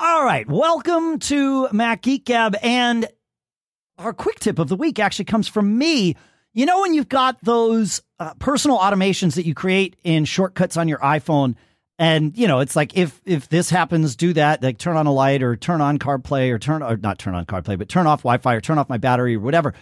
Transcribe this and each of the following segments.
All right, welcome to Mac Geek Gab, and our quick tip of the week actually comes from me. You know when you've got those uh, personal automations that you create in shortcuts on your iPhone, and you know it's like if if this happens, do that, like turn on a light or turn on CarPlay or turn or not turn on CarPlay, but turn off Wi-Fi or turn off my battery or whatever,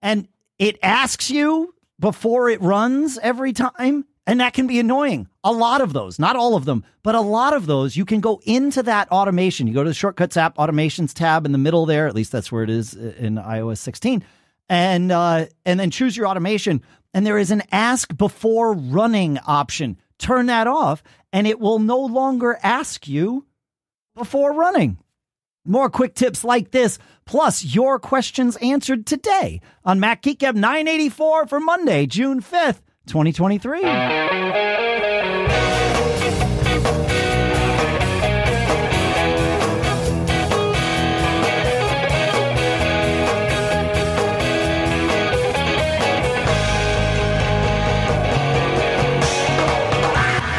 and it asks you before it runs every time. And that can be annoying. A lot of those, not all of them, but a lot of those, you can go into that automation. You go to the Shortcuts app automations tab in the middle there. At least that's where it is in iOS 16, and uh, and then choose your automation. And there is an ask before running option. Turn that off, and it will no longer ask you before running. More quick tips like this, plus your questions answered today on Mac Geek Gab 984 for Monday, June 5th. 2023.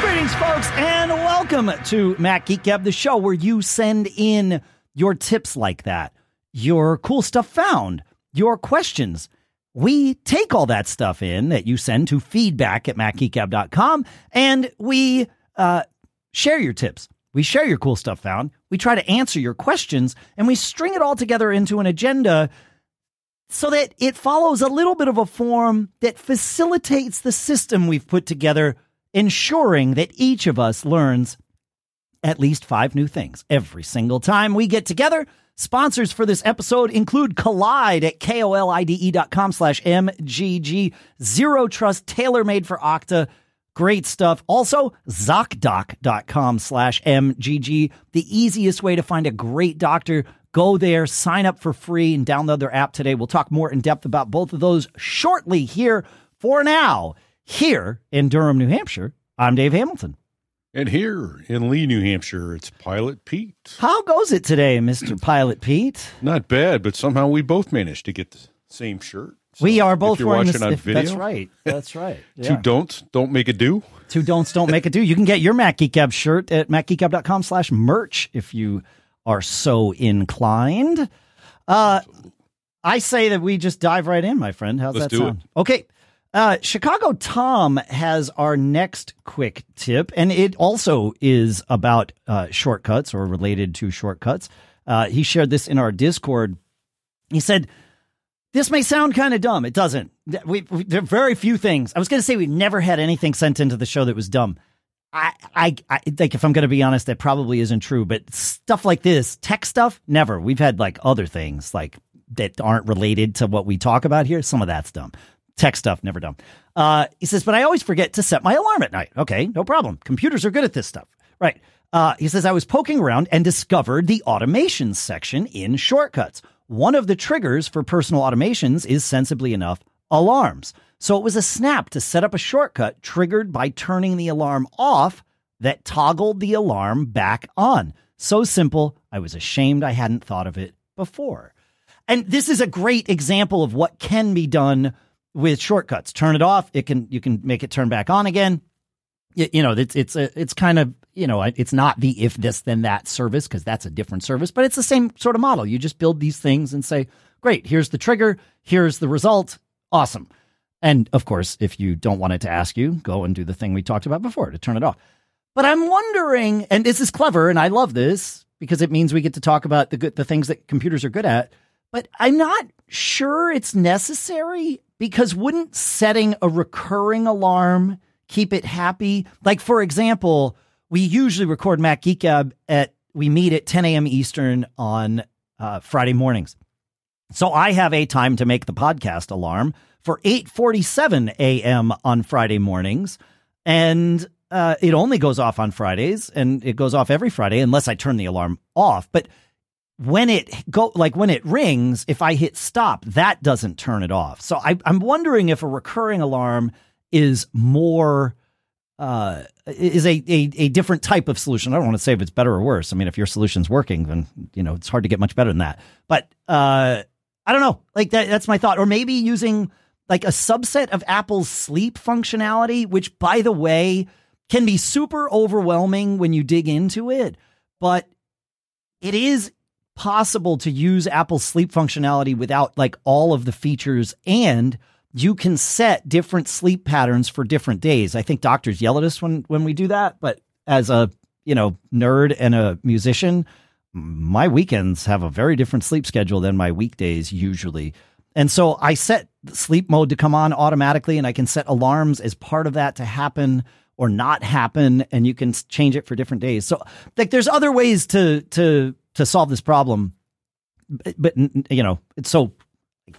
Greetings, folks, and welcome to Mac Geek Gab, the show where you send in your tips like that, your cool stuff found, your questions we take all that stuff in that you send to feedback at macgeekgab.com and we uh, share your tips. We share your cool stuff found. We try to answer your questions and we string it all together into an agenda so that it follows a little bit of a form that facilitates the system we've put together, ensuring that each of us learns at least five new things every single time we get together. Sponsors for this episode include Kolide at kolide.com slash MGG. Zero Trust, tailor made for Okta. Great stuff. Also, ZocDoc.com slash MGG. The easiest way to find a great doctor. Go there, sign up for free, and download their app today. We'll talk more in depth about both of those shortly here. For now, here in Durham, New Hampshire, I'm Dave Hamilton. And here in Lee, New Hampshire, it's Pilot Pete. How goes it today, Mr. Pilot Pete? Not bad, but somehow we both managed to get the same shirt. So we are both wearing watching this. on if- video. That's right. That's right. Two don'ts don't make a do. Two don'ts don't make a do. You can get your Mac Geek Gab shirt at macgeekgab.com slash merch if you are so inclined. Uh, I say that we just dive right in, my friend. How's Let's that do it. sound? Okay. Uh, Chicago Tom has our next quick tip, and it also is about uh, shortcuts or related to shortcuts. Uh, he shared this in our Discord. He said, this may sound kind of dumb. It doesn't. We, we, there are very few things. I was going to say we've never had anything sent into the show that was dumb. I, I, I like if I'm going to be honest, that probably isn't true. But stuff like this, tech stuff, never. We've had like other things like that aren't related to what we talk about here. Some of that's dumb. Tech stuff, never dumb. Uh, he says, but I always forget to set my alarm at night. Okay, no problem. Computers are good at this stuff, right? Uh, he says I was poking around and discovered the automations section in shortcuts. One of the triggers for personal automations is sensibly enough alarms. So it was a snap to set up a shortcut triggered by turning the alarm off that toggled the alarm back on. So simple, I was ashamed I hadn't thought of it before. And this is a great example of what can be done with shortcuts. Turn it off, it can you can make it turn back on again. You, you know, it's it's a, it's kind of you know, it's not the if this then that service because that's a different service, but it's the same sort of model. You just build these things and say, "Great, here's the trigger, here's the result. Awesome." And of course, if you don't want it to ask you, go and do the thing we talked about before to turn it off. But I'm wondering, and this is clever, and I love this because it means we get to talk about the good, the things that computers are good at. But I'm not sure it's necessary because wouldn't setting a recurring alarm keep it happy? Like, for example, we usually record Mac Geek Gab at we meet at 10 a.m. Eastern on uh, Friday mornings. So I have a time to make the podcast alarm for 8:47 a.m. on Friday mornings, and uh, it only goes off on Fridays, and it goes off every Friday unless I turn the alarm off. But when it go like when it rings, if I hit stop, that doesn't turn it off. So I, I'm wondering if a recurring alarm is more uh, is a, a a different type of solution. I don't want to say if it's better or worse. I mean, if your solution's working, then you know it's hard to get much better than that. But uh, I don't know. Like that, that's my thought. Or maybe using like a subset of Apple's sleep functionality, which by the way can be super overwhelming when you dig into it. But it is possible to use Apple's sleep functionality without like all of the features and you can set different sleep patterns for different days. I think doctors yell at us when when we do that, but as a, you know, nerd and a musician, my weekends have a very different sleep schedule than my weekdays usually. And so I set sleep mode to come on automatically and I can set alarms as part of that to happen or not happen and you can change it for different days. So like there's other ways to to to solve this problem. But, but you know, it's so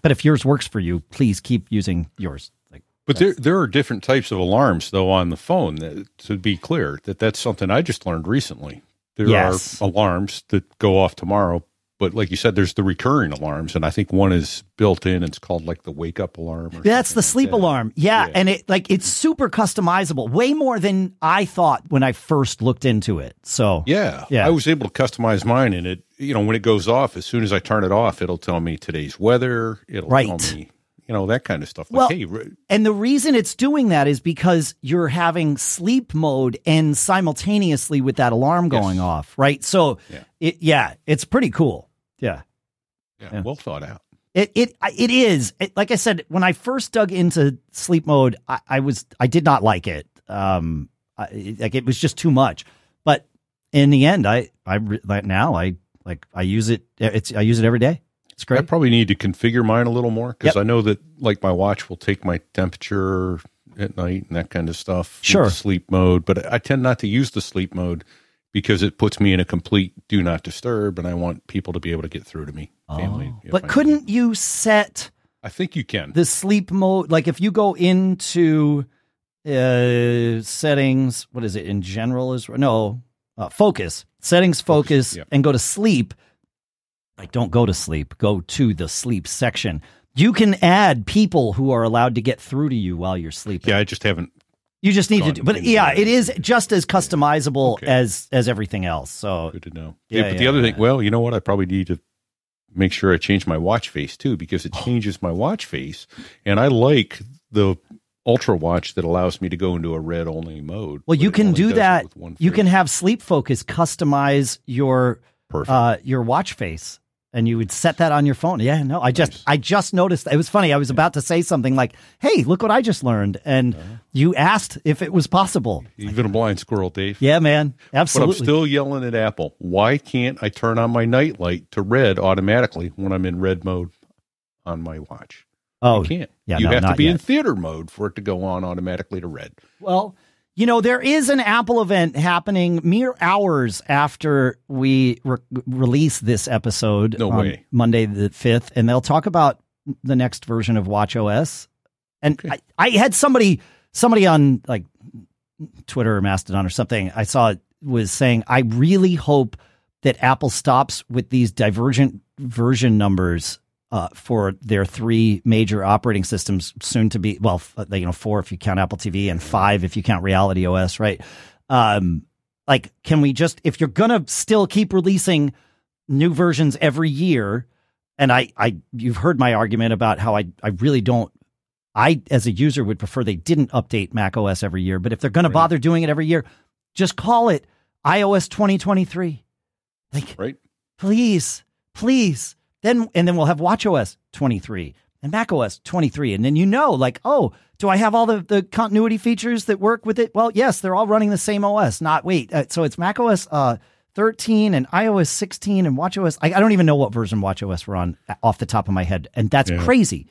but if yours works for you, please keep using yours. Like But there there are different types of alarms though on the phone. That, to be clear, that that's something I just learned recently. There Yes. are alarms that go off tomorrow, but like you said, there's the recurring alarms, and I think one is built in. It's called like the wake up alarm. Or That's the sleep like that. alarm. Yeah, Yeah. and it like it's super customizable, way more than I thought when I first looked into it. So Yeah, Yeah. I was able to customize mine, and it you know when it goes off, as soon as I turn it off, it'll tell me today's weather. It'll Right. tell me you know that kind of stuff. Like, Well- hey, re- And the reason it's doing that is because you're having sleep mode and simultaneously with that alarm going Yes. off, right? So Yeah. it yeah, it's pretty cool. Yeah. yeah, Yeah. well thought out. It it it is. It, like I said, when I first dug into sleep mode, I, I was I did not like it. Um, I, like it was just too much. But in the end, I I like now I like I use it. It's I use it every day. It's great. I probably need to configure mine a little more because Yep. I know that like my watch will take my temperature at night and that kind of stuff. Sure. Sleep mode, but I tend not to use the sleep mode because it puts me in a complete do not disturb, and I want people to be able to get through to me. Family, if I But need. couldn't you set I think you can? the sleep mode? Like if you go into uh settings, what is it in general? Is no uh, focus settings, focus, yeah. and go to sleep. Like don't go to sleep. Go to the sleep section. You can add people who are allowed to get through to you while you're sleeping. yeah, I just haven't. You just need to do, but yeah, it is just as customizable Okay. as as everything else. So Good to know. Yeah, Yeah, but yeah, the other yeah. thing, well, you know what? I probably need to make sure I change my watch face too because it changes my watch face, and I like the ultra watch that allows me to go into a red only mode. well, you can do that. You can have sleep focus customize your perfect. uh, your watch face, and you would set that on your phone. Yeah, no, I just Nice. I just noticed. It was funny. I was about to say something like, "Hey, look what I just learned," and Uh-huh. you asked if it was possible. Even a blind squirrel, Dave. Yeah, man, absolutely. But I'm still yelling at Apple. Why can't I turn on my night light to red automatically when I'm in red mode on my watch? oh, You can't. yeah, you no, have to not be in theater mode for it to go on automatically to red. Well, you know, there is an Apple event happening mere hours after we re- release this episode No on way. Monday the 5th, and they'll talk about the next version of Watch OS. And Okay. I, I had somebody somebody on like Twitter or Mastodon or something I saw was saying, I really hope that Apple stops with these divergent version numbers uh, for their three major operating systems, soon to be well, uh, you know, four if you count Apple TV and five if you count Reality OS, right? Um, like, can we just if you're gonna still keep releasing new versions every year, and I, I, you've heard my argument about how I, I really don't. I, as a user, would prefer they didn't update Mac OS every year. But if they're going to Right. bother doing it every year, just call it iOS 2023. Like, Right? please, please. Then and then we'll have WatchOS 23 and macOS 23, and then you know, like, oh, do I have all the the continuity features that work with it? Well, yes, they're all running the same OS. Not wait, uh, so it's macOS uh, 13 and iOS 16 and WatchOS. I, I don't even know what version WatchOS we're on uh, off the top of my head, and that's Yeah. crazy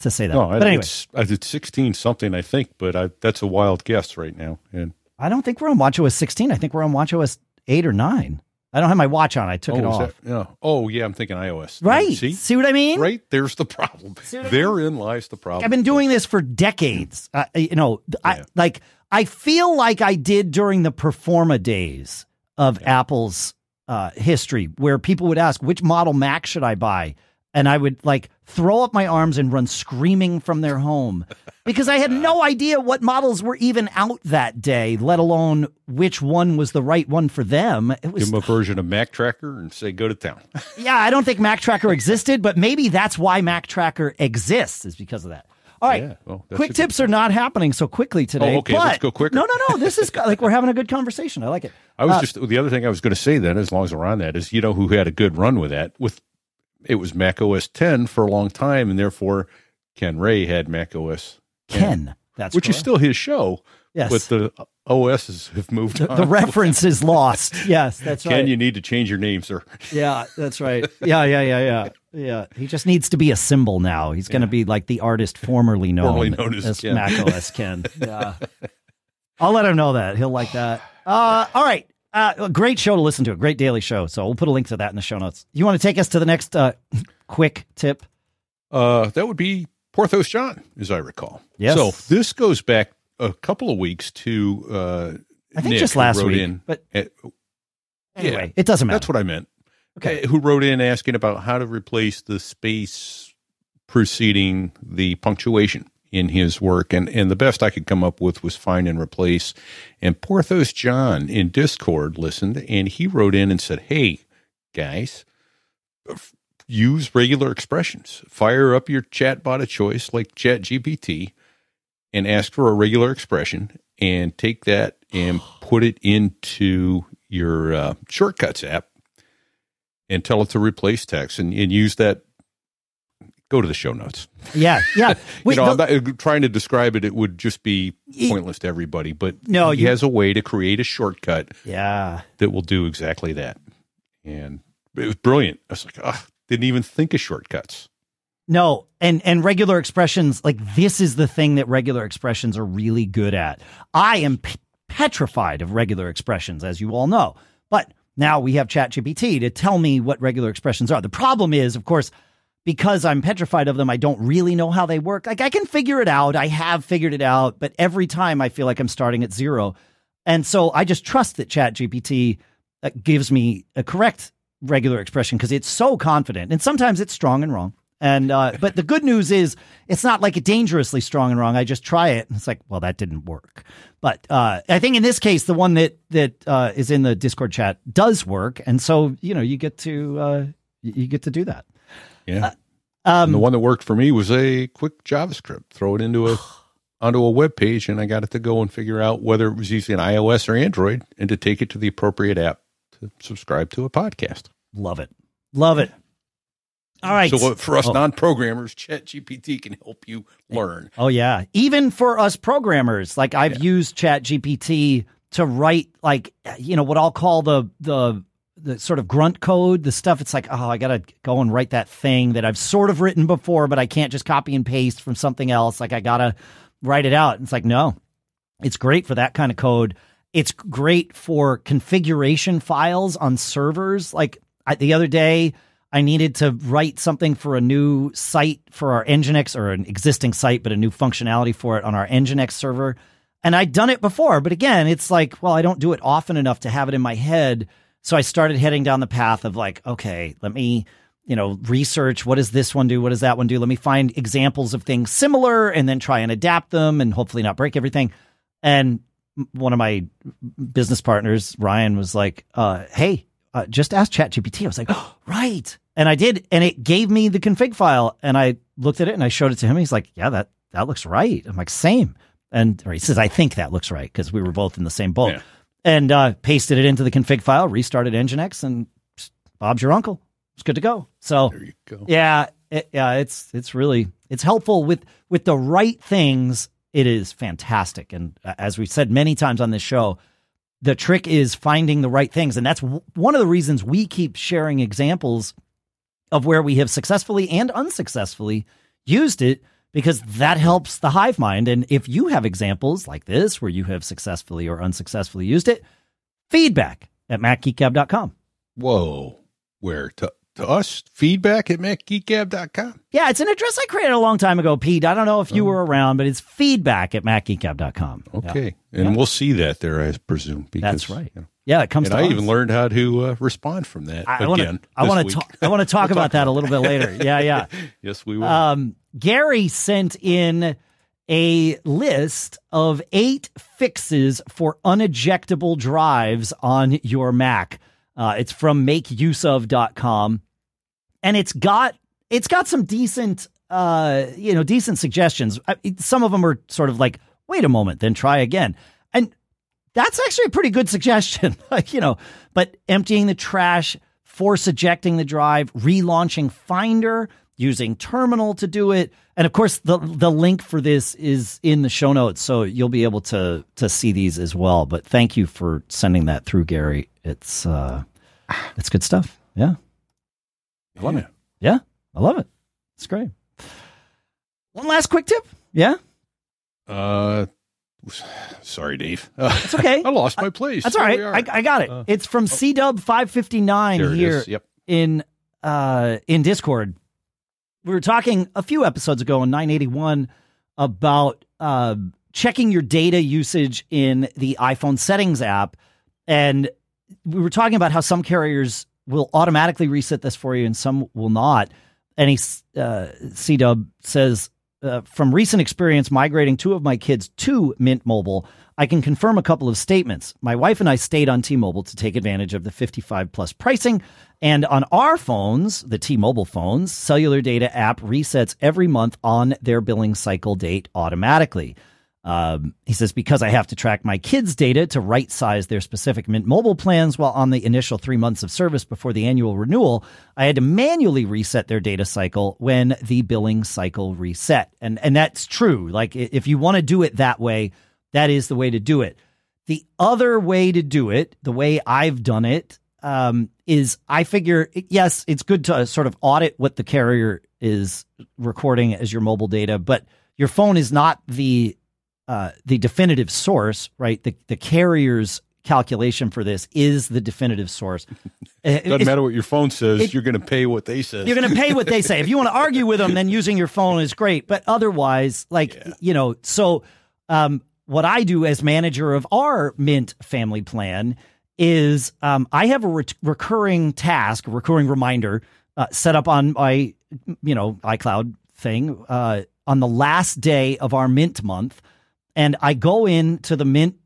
to say that. No, but anyway, it's, it's 16 something, I think, but I, that's a wild guess right now. And I don't think we're on WatchOS 16. I think we're on WatchOS 8 or 9. I don't have my watch on. I took oh, it off. that- yeah. oh, yeah, I'm thinking iOS. Right. See? See what I mean? Right? There's the problem. what I mean? Therein lies the problem. I've been doing this for decades. Uh, you know, th- I like I feel like I did during the Performa days of Apple's uh, history, where people would ask, "Which model Mac should I buy?" And I would like throw up my arms and run screaming from their home because I had no idea what models were even out that day, let alone which one was the right one for them. It Give was them a version of Mactracker and say, go to town. yeah, I don't think Mactracker existed, but maybe that's why Mactracker exists is because of that. All right. Yeah, well, quick tips are not happening so quickly today. Oh, okay, but- let's go quicker. No, no, no. This is like we're having a good conversation. I like it. I was Uh, just the other thing I was going to say then, as long as we're on that, is you know who had a good run with that with it was Mac OS 10 for a long time, and therefore Ken Ray had Mac OS, Ken. That's which is still his show, yes. but the OSs have moved the, on. the reference is lost. Yes, that's Ken, right. Ken, you need to change your name, sir. Yeah, that's right. Yeah, yeah, yeah, yeah. Yeah. He just needs to be a symbol now. He's going to be like the artist formerly known, Formerly known as Ken. Mac OS Ken. Yeah. I'll let him know that. He'll like that. Uh, all right. Uh, a great show to listen to, a great daily show. So we'll put a link to that in the show notes. You want to take us to the next uh, quick tip? Uh, that would be Porthos Jon, as I recall. Yes. So this goes back a couple of weeks to uh, I think Nick, just last week. in- But eh, anyway, it doesn't matter. That's what I meant. Okay. Uh, who wrote in asking about how to replace the space preceding the punctuation in his work. And, and the best I could come up with was find and replace. And Porthos Jon in Discord listened and he wrote in and said, Hey, guys, f- use regular expressions. Fire up your chatbot of choice like ChatGPT and ask for a regular expression and take that and put it into your uh, shortcuts app and tell it to replace text and, and use that. Go to the show notes. yeah, yeah. Wait, you know, the- I'm not, uh, trying to describe it. It would just be It- pointless to everybody. But No, he you- has a way to create a shortcut yeah. that will do exactly that. And it was brilliant. I was like, oh, didn't even think of shortcuts. No, and and regular expressions like this is the thing that regular expressions are really good at. I am p- petrified of regular expressions, as you all know. But now we have ChatGPT to tell me what regular expressions are. The problem is, of course, because I'm petrified of them, I don't really know how they work. Like I can figure it out. I have figured it out, but every time I feel like I'm starting at zero. And so I just trust that ChatGPT uh, gives me a correct regular expression because it's so confident. And sometimes it's strong and wrong. And uh, but the good news is it's not like a dangerously strong and wrong. I just try it. And it's like, well, that didn't work. But uh, I think in this case, the one that that uh, is in the Discord chat does work, and so you know you get to uh, you get to do that. Yeah. Um, and the one that worked for me was a quick JavaScript. Throw it into a onto a web page, and I got it to go and figure out whether it was using iOS or Android, and to take it to the appropriate app to subscribe to a podcast. love it, love it. All right. So for us Oh. non-programmers, ChatGPT can help you learn. Oh yeah. Even for us programmers, like I've used ChatGPT to write like you know what I'll call the the the sort of grunt code, the stuff it's like, oh, I got to go and write that thing that I've sort of written before, but I can't just copy and paste from something else. Like I got to write it out. It's like, no. It's great for that kind of code. It's great for configuration files on servers. Like I, the other day, I needed to write something for a new site for our Nginx or an existing site, but a new functionality for it on our Nginx server. And I'd done it before, but again, it's like, well, I don't do it often enough to have it in my head. So I started heading down the path of like, okay, let me, you know, research what does this one do? What does that one do? Let me find examples of things similar and then try and adapt them and hopefully not break everything. And one of my business partners, Ryan, was like, uh, hey, uh, just ask ChatGPT. I was like, oh, right. And I did. And it gave me the config file. And I looked at it and I showed it to him. He's like, yeah, that, that looks right. I'm like, same. And he says, I think that looks right because we were both in the same boat. Yeah. And uh, pasted it into the config file, restarted Nginx, and Bob's your uncle. It's good to go. So go. yeah, it, yeah, it's it's really it's helpful with with the right things. It is fantastic, and uh, as we've said many times on this show, the trick is finding the right things, and that's w- one of the reasons we keep sharing examples of where we have successfully and unsuccessfully used it because that helps the hive mind. And if you have examples like this where you have successfully or unsuccessfully used it, feedback at macgeekgab.com. Whoa. Where? To, to us? Feedback at macgeekgab.com. Yeah, it's an address I created a long time ago, Pete. I don't know if you were around, but it's feedback at macgeekgab.com. Yeah. Okay. And we'll see that there, I presume. Because, That's right. you know, Yeah, it comes and I us. even learned how to uh, respond from that I want again. to. I want to talk. I want to talk We'll about that a little bit later. Yeah, yeah. Yes, we will. Um, Gary sent in a list of eight fixes for unejectable drives on your Mac. Uh, it's from makeuseof.com and it's got it's got some decent uh, you know, decent suggestions. Some of them are sort of like, wait a moment, then try again. And that's actually a pretty good suggestion. like, you know, but emptying the trash, force ejecting the drive, relaunching Finder, using Terminal to do it. And of course, the the link for this is in the show notes, so you'll be able to to see these as well. But thank you for sending that through, Gary. It's uh, it's good stuff. Yeah, I love it. Yeah, I love it. It's great. One last quick tip. Yeah. Uh, sorry, Dave. It's okay. I lost my place. That's all right. I, I, got it. Uh, it's from oh. Five fifty nine here. Yep. In uh in Discord we were talking a few episodes ago in 981 about uh, checking your data usage in the iPhone settings app. And we were talking about how some carriers will automatically reset this for you and some will not. And he, uh, CeeDub says, uh, from recent experience migrating two of my kids to Mint Mobile, I can confirm a couple of statements. My wife and I stayed on T Mobile to take advantage of the 55 plus pricing. And on our phones, the T Mobile phones, cellular data app resets every month on their billing cycle date automatically. Um, he says, because I have to track my kids' data to right size their specific Mint Mobile plans while on the initial three months of service before the annual renewal, I had to manually reset their data cycle when the billing cycle reset. And, and that's true. Like if you want to do it that way, that is the way to do it. The other way to do it, the way I've done it, um, is I figure, yes, it's good to sort of audit what the carrier is recording as your mobile data, but your phone is not the uh, the definitive source, right? The the carrier's calculation for this is the definitive source. Doesn't it's, matter what your phone says; it, you're going to pay what they say. You're going to pay what they say. If you want to argue with them, then using your phone is great. But otherwise, like yeah. you know, so um, what I do as manager of our Mint family plan is um, I have a re- recurring task, a recurring reminder uh, set up on my, you know, iCloud thing uh, on the last day of our Mint month. And I go in to the Mint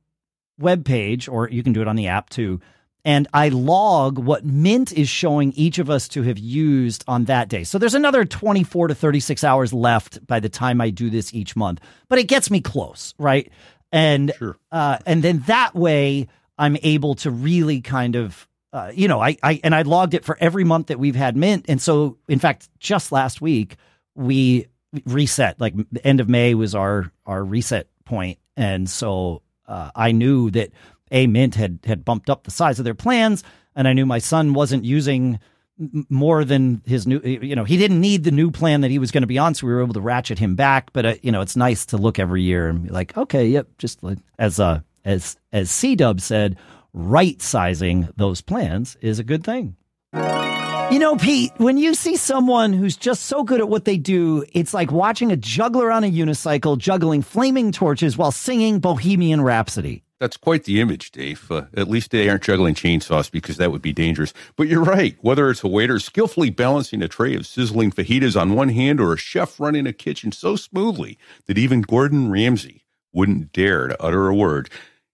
webpage, or you can do it on the app too, and I log what Mint is showing each of us to have used on that day. So there's another 24 to 36 hours left by the time I do this each month, but it gets me close, right? And sure. uh, and then that way I'm able to really kind of uh, you know I, I and I logged it for every month that we've had Mint, and so in fact just last week we reset. Like the end of May was our our reset point, and so uh, I knew that a Mint had had bumped up the size of their plans, and I knew my son wasn't using more than his new you know he didn't need the new plan that he was going to be on so we were able to ratchet him back but uh, you know it's nice to look every year and be like okay yep just like as uh as as c-dub said right sizing those plans is a good thing you know, Pete, when you see someone who's just so good at what they do, it's like watching a juggler on a unicycle juggling flaming torches while singing Bohemian Rhapsody. That's quite the image, Dave. Uh, at least they aren't juggling chainsaws because that would be dangerous. But you're right. Whether it's a waiter skillfully balancing a tray of sizzling fajitas on one hand or a chef running a kitchen so smoothly that even Gordon Ramsay wouldn't dare to utter a word,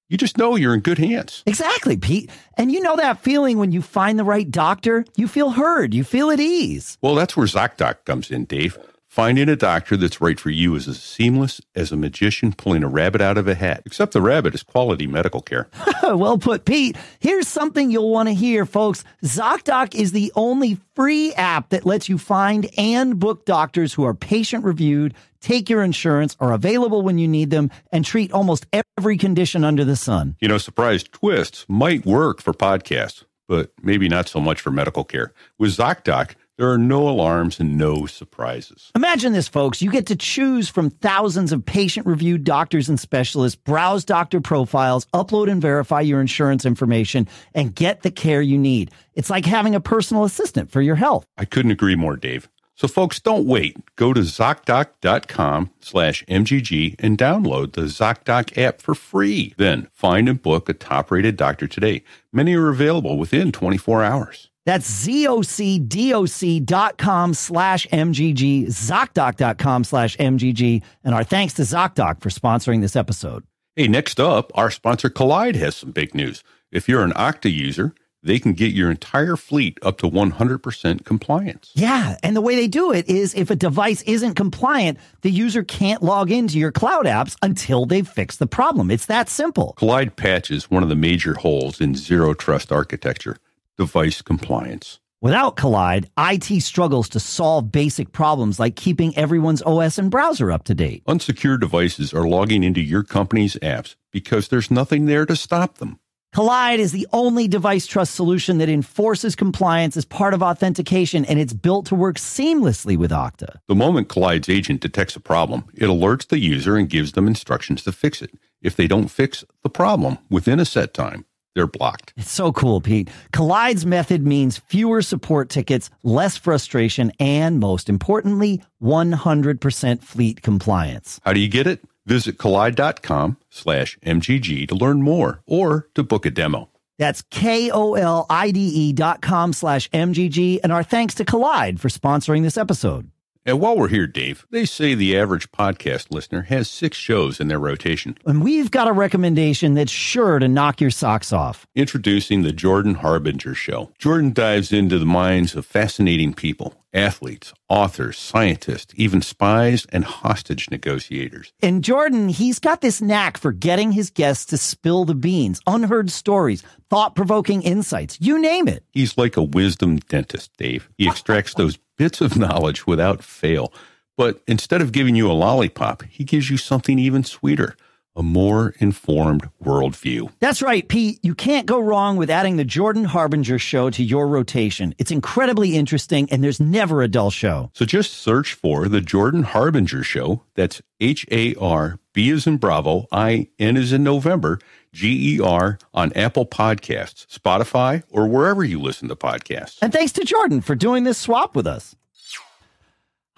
you just know you're in good hands. Exactly, Pete. And you know that feeling when you find the right doctor? You feel heard, you feel at ease. Well, that's where ZocDoc comes in, Dave. Finding a doctor that's right for you is as seamless as a magician pulling a rabbit out of a hat, except the rabbit is quality medical care. well put, Pete. Here's something you'll want to hear, folks. ZocDoc is the only free app that lets you find and book doctors who are patient reviewed, take your insurance, are available when you need them, and treat almost every condition under the sun. You know, surprise twists might work for podcasts, but maybe not so much for medical care. With ZocDoc, there are no alarms and no surprises. Imagine this, folks. You get to choose from thousands of patient reviewed doctors and specialists, browse doctor profiles, upload and verify your insurance information, and get the care you need. It's like having a personal assistant for your health. I couldn't agree more, Dave. So folks, don't wait. Go to ZocDoc.com slash MGG and download the ZocDoc app for free. Then find and book a top rated doctor today. Many are available within 24 hours. That's zocdoc.com slash MGG, ZocDoc.com slash MGG. And our thanks to ZocDoc for sponsoring this episode. Hey, next up, our sponsor Kolide has some big news. If you're an Okta user, they can get your entire fleet up to 100% compliance. Yeah. And the way they do it is if a device isn't compliant, the user can't log into your cloud apps until they've fixed the problem. It's that simple. Kolide patches one of the major holes in zero trust architecture device compliance. Without Kolide, IT struggles to solve basic problems like keeping everyone's OS and browser up to date. Unsecured devices are logging into your company's apps because there's nothing there to stop them. Kolide is the only device trust solution that enforces compliance as part of authentication, and it's built to work seamlessly with Okta. The moment Kolide's agent detects a problem, it alerts the user and gives them instructions to fix it. If they don't fix the problem within a set time, they're blocked. It's so cool, Pete. Kolide's method means fewer support tickets, less frustration, and most importantly, 100% fleet compliance. How do you get it? Visit kolide.com slash MGG to learn more or to book a demo. That's K-O-L-I-D-E dot com slash MGG. And our thanks to Kolide for sponsoring this episode. And while we're here, Dave, they say the average podcast listener has six shows in their rotation. And we've got a recommendation that's sure to knock your socks off. Introducing the Jordan Harbinger Show. Jordan dives into the minds of fascinating people athletes, authors, scientists, even spies and hostage negotiators. And Jordan, he's got this knack for getting his guests to spill the beans, unheard stories, thought provoking insights, you name it. He's like a wisdom dentist, Dave. He extracts those bits of knowledge without fail. But instead of giving you a lollipop, he gives you something even sweeter a more informed worldview. That's right, Pete. You can't go wrong with adding the Jordan Harbinger show to your rotation. It's incredibly interesting and there's never a dull show. So just search for the Jordan Harbinger show. That's H A R B as in Bravo, I N as in November, G E R on Apple Podcasts, Spotify, or wherever you listen to podcasts. And thanks to Jordan for doing this swap with us.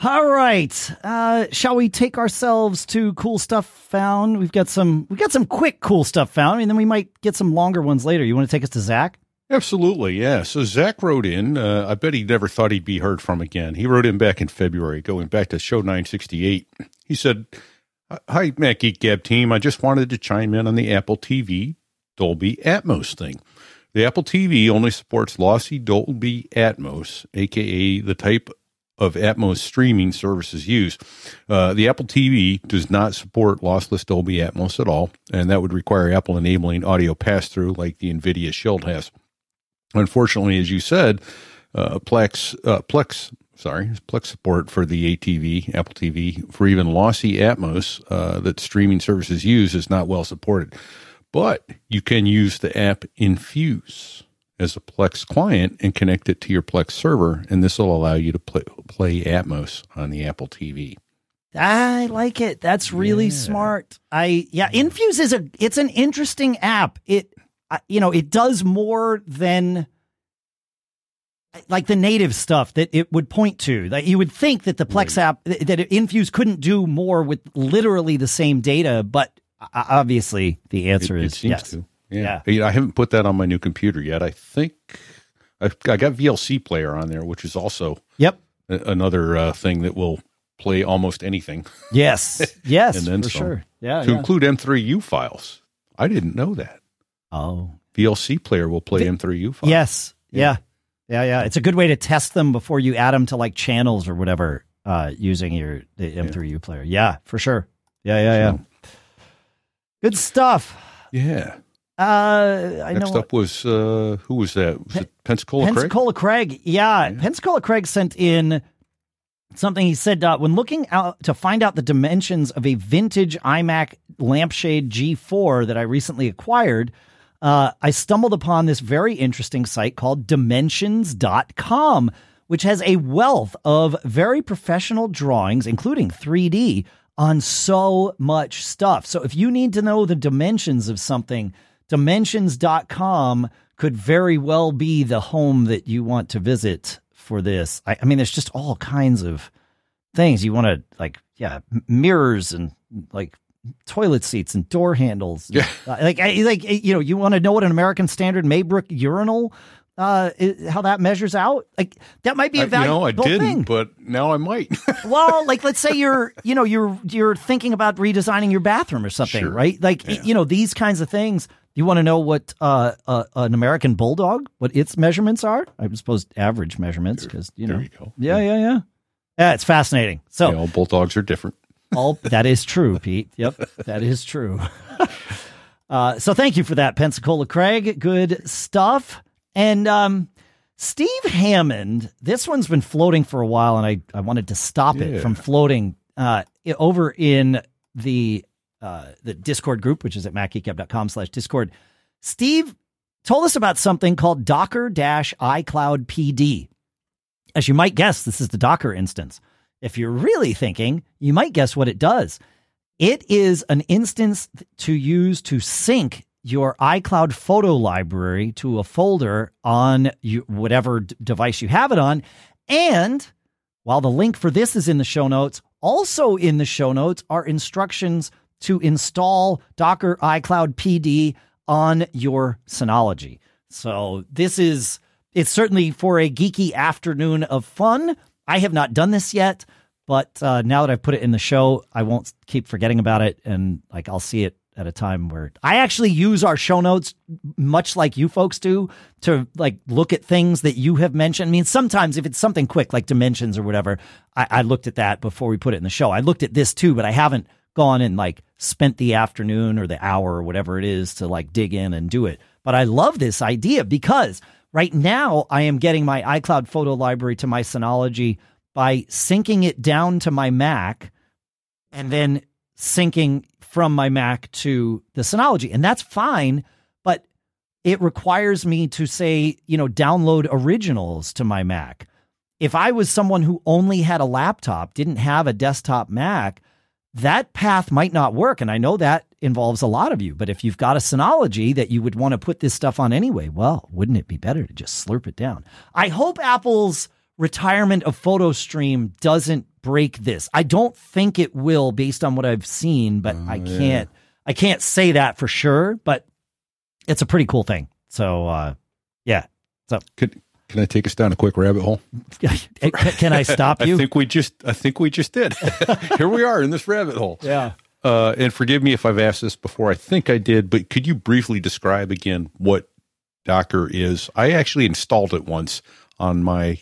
All right. Uh, shall we take ourselves to cool stuff found? We've got some we've got some quick cool stuff found, and then we might get some longer ones later. You want to take us to Zach? Absolutely, yeah. So Zach wrote in. Uh, I bet he never thought he'd be heard from again. He wrote in back in February, going back to show 968. He said, Hi, Mac Geek Gab team. I just wanted to chime in on the Apple TV Dolby Atmos thing. The Apple TV only supports lossy Dolby Atmos, aka the type of Atmos streaming services use. Uh, the Apple TV does not support lossless Dolby Atmos at all, and that would require Apple enabling audio pass through like the NVIDIA Shield has. Unfortunately, as you said, uh, Plex, uh, Plex, sorry, Plex support for the ATV, Apple TV, for even lossy Atmos uh, that streaming services use is not well supported. But you can use the app Infuse as a Plex client and connect it to your Plex server, and this will allow you to play, play Atmos on the Apple TV. I like it. That's really yeah. smart. I yeah, Infuse is a it's an interesting app. It you know, it does more than like the native stuff that it would point to. That you would think that the Plex right. app that Infuse couldn't do more with literally the same data, but obviously the answer it, is it yes. To. Yeah. yeah. I haven't put that on my new computer yet. I think I've, I got VLC player on there, which is also yep a, another uh, thing that will play almost anything. Yes. Yes. and then for some. sure. Yeah. To yeah. include M3U files. I didn't know that. Oh. VLC player will play the, M3U files. Yes. Yeah. yeah. Yeah. Yeah. It's a good way to test them before you add them to like channels or whatever uh, using your the M3U yeah. player. Yeah, for sure. Yeah. Yeah. Yeah. So, good stuff. Yeah. Uh, I Next know up was uh, who was that? Was it Pensacola, Pensacola Craig? Craig. Yeah. yeah. Pensacola Craig sent in something. He said uh, when looking out to find out the dimensions of a vintage iMac lampshade G4 that I recently acquired, uh, I stumbled upon this very interesting site called Dimensions.com, which has a wealth of very professional drawings, including 3D, on so much stuff. So if you need to know the dimensions of something dimensions.com could very well be the home that you want to visit for this. I, I mean, there's just all kinds of things you want to like, yeah, mirrors and like toilet seats and door handles. Yeah. Uh, like, I, like, you know, you want to know what an American standard Maybrook urinal uh, how that measures out? Like that might be a valuable uh, you know, I didn't, thing. but now I might. well, like let's say you're, you know, you're you're thinking about redesigning your bathroom or something, sure. right? Like yeah. you know, these kinds of things You want to know what uh, uh, an American bulldog, what its measurements are? I suppose average measurements, because you know. You. Yeah, yeah, yeah. Yeah, it's fascinating. So You know, bulldogs are different. All that is true, Pete. Yep, that is true. uh, so thank you for that, Pensacola Craig. Good stuff. And um, Steve Hammond, this one's been floating for a while, and I, I wanted to stop it from floating uh, over in the uh, the Discord group, which is at macgeekgab.com slash Discord. Steve told us about something called Docker iCloud PD. As you might guess, this is the Docker instance. If you're really thinking, you might guess what it does. It is an instance to use to sync your iCloud photo library to a folder on whatever device you have it on. And while the link for this is in the show notes, also in the show notes are instructions to install Docker iCloud PD on your Synology. So this is it's certainly for a geeky afternoon of fun. I have not done this yet, but uh, now that I've put it in the show, I won't keep forgetting about it, and like I'll see it at a time where I actually use our show notes much like you folks do to like look at things that you have mentioned. I mean, sometimes if it's something quick like dimensions or whatever, I, I looked at that before we put it in the show. I looked at this too, but I haven't gone and like spent the afternoon or the hour or whatever it is to like dig in and do it. But I love this idea because right now I am getting my iCloud photo library to my Synology by syncing it down to my Mac and then syncing from my Mac to the Synology. And that's fine, but it requires me to say, you know, download originals to my Mac. If I was someone who only had a laptop, didn't have a desktop Mac, that path might not work. And I know that involves a lot of you. But if you've got a Synology that you would want to put this stuff on anyway, well, wouldn't it be better to just slurp it down? I hope Apple's retirement of PhotoStream doesn't break this. I don't think it will based on what I've seen, but I can't I can't say that for sure, but it's a pretty cool thing. So uh yeah. So Could, can I take us down a quick rabbit hole? can I stop you? I think we just I think we just did. Here we are in this rabbit hole. yeah. Uh, and forgive me if I've asked this before. I think I did, but could you briefly describe again what Docker is? I actually installed it once on my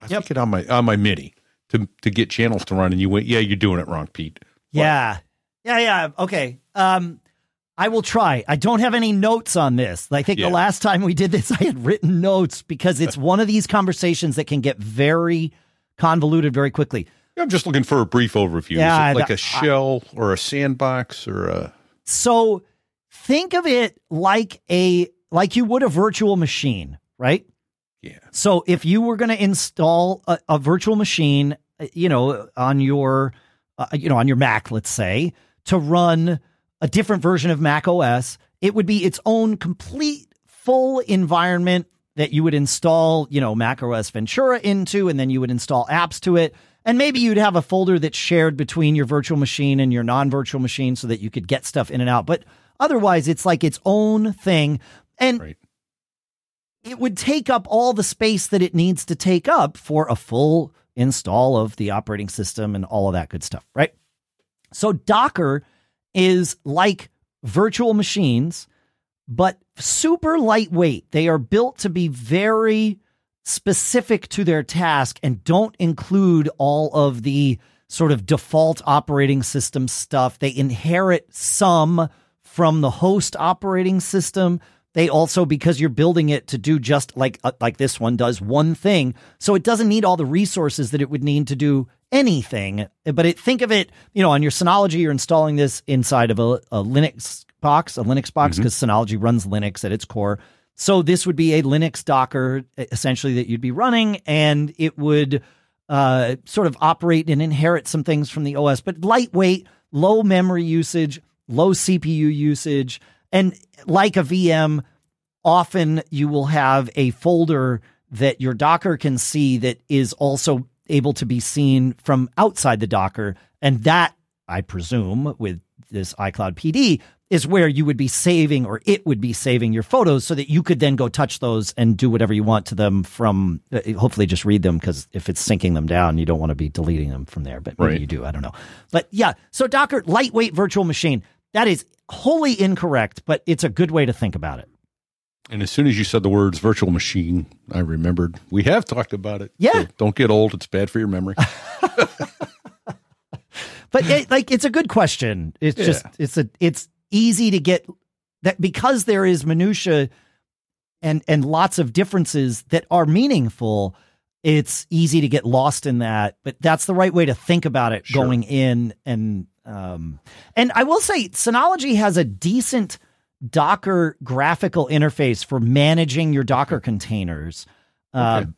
I Yep. think it on my on my MIDI to to get channels to run, and you went, "Yeah, you're doing it wrong, Pete." Yeah. Yeah, yeah. Okay. Um I will try. I don't have any notes on this. I think Yeah. the last time we did this I had written notes because it's one of these conversations that can get very convoluted very quickly. I'm just looking for a brief overview. Yeah, Is it like the- a shell or a sandbox or a So think of it like a like you would a virtual machine, right? yeah? So if you were going to install a, a virtual machine, you know, on your, uh, you know, on your Mac, let's say, to run a different version of Mac OS, it would be its own complete full environment that you would install, you know, Mac OS Ventura into, and then you would install apps to it. And maybe you'd have a folder that's shared between your virtual machine and your non virtual machine so that you could get stuff in and out. But otherwise, it's like its own thing. And Right. it would take up all the space that it needs to take up for a full install of the operating system and all of that good stuff, right? So Docker is like virtual machines, but super lightweight. They are built to be very specific to their task and don't include all of the sort of default operating system stuff. They inherit some from the host operating system. They also, because you're building it to do just like uh, like this one does one thing, so it doesn't need all the resources that it would need to do anything. But it think of it, you know, on your Synology, you're installing this inside of a, a Linux box, a Linux box, because Synology runs Linux at its core. So this would be a Linux Docker essentially that you'd be running, and it would uh, sort of operate and inherit some things from the OS, but lightweight, low memory usage, low CPU usage, and like a VM, often you will have a folder that your Docker can see that is also able to be seen from outside the Docker. And that, I presume, with this iCloud PD, is where you would be saving or it would be saving your photos so that you could then go touch those and do whatever you want to them from uh, hopefully just read them because if it's syncing them down you don't want to be deleting them from there but maybe Right. you do i don't know but yeah so docker lightweight virtual machine that is wholly incorrect, but it's a good way to think about it. And as soon as you said the words virtual machine, I remembered we have talked about it. Yeah. So don't get old. It's bad for your memory. But it, like, it's a good question. It's Yeah. just, it's a, it's easy to get that because there is minutia and and lots of differences that are meaningful. It's easy to get lost in that, but that's the right way to think about it Sure. going in. And um, and I will say, Synology has a decent Docker graphical interface for managing your Docker containers. Uh, Okay.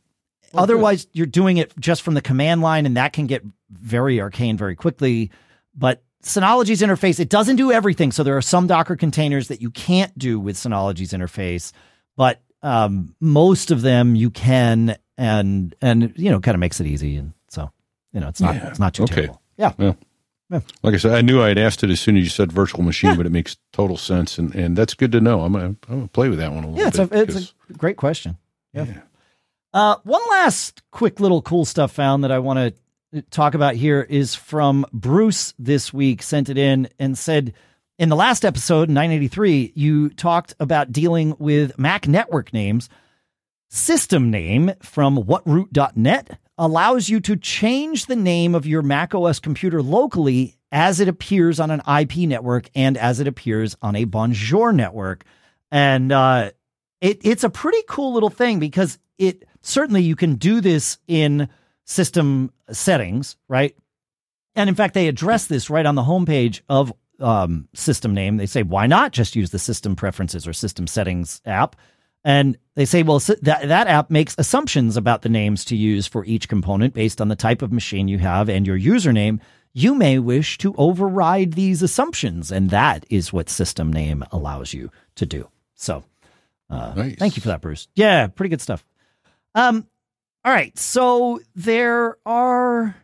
Well, otherwise, you're doing it just from the command line, and that can get very arcane very quickly. But Synology's interface, it doesn't do everything. So there are some Docker containers that you can't do with Synology's interface, but um, most of them you can, and and you know, kind of makes it easy. And so you know, it's not Yeah. it's not too Okay. terrible. Yeah. Well, Yeah. like I said, I knew I'd asked it as soon as you said virtual machine, but it makes total sense, and, and that's good to know. I'm gonna, I'm gonna play with that one a little bit. Yeah, it's bit. a it's a great question. Yeah. yeah. Uh, one last quick little cool stuff found that I want to talk about here is from Bruce this week. Sent it in and said, in the last episode, 983, you talked about dealing with Mac network names. System name from whatroute.net allows you to change the name of your Mac OS computer locally as it appears on an IP network and as it appears on a Bonjour network. And uh, it, it's a pretty cool little thing because it certainly you can do this in system settings, right? And in fact, they address this right on the homepage of um, system name. They say, why not just use the system preferences or system settings app? And they say, well, that, that app makes assumptions about the names to use for each component based on the type of machine you have and your username. You may wish to override these assumptions, and that is what system name allows you to do. So, uh, Nice. thank you for that, Bruce. Yeah, pretty good stuff. Um, all right, so there are,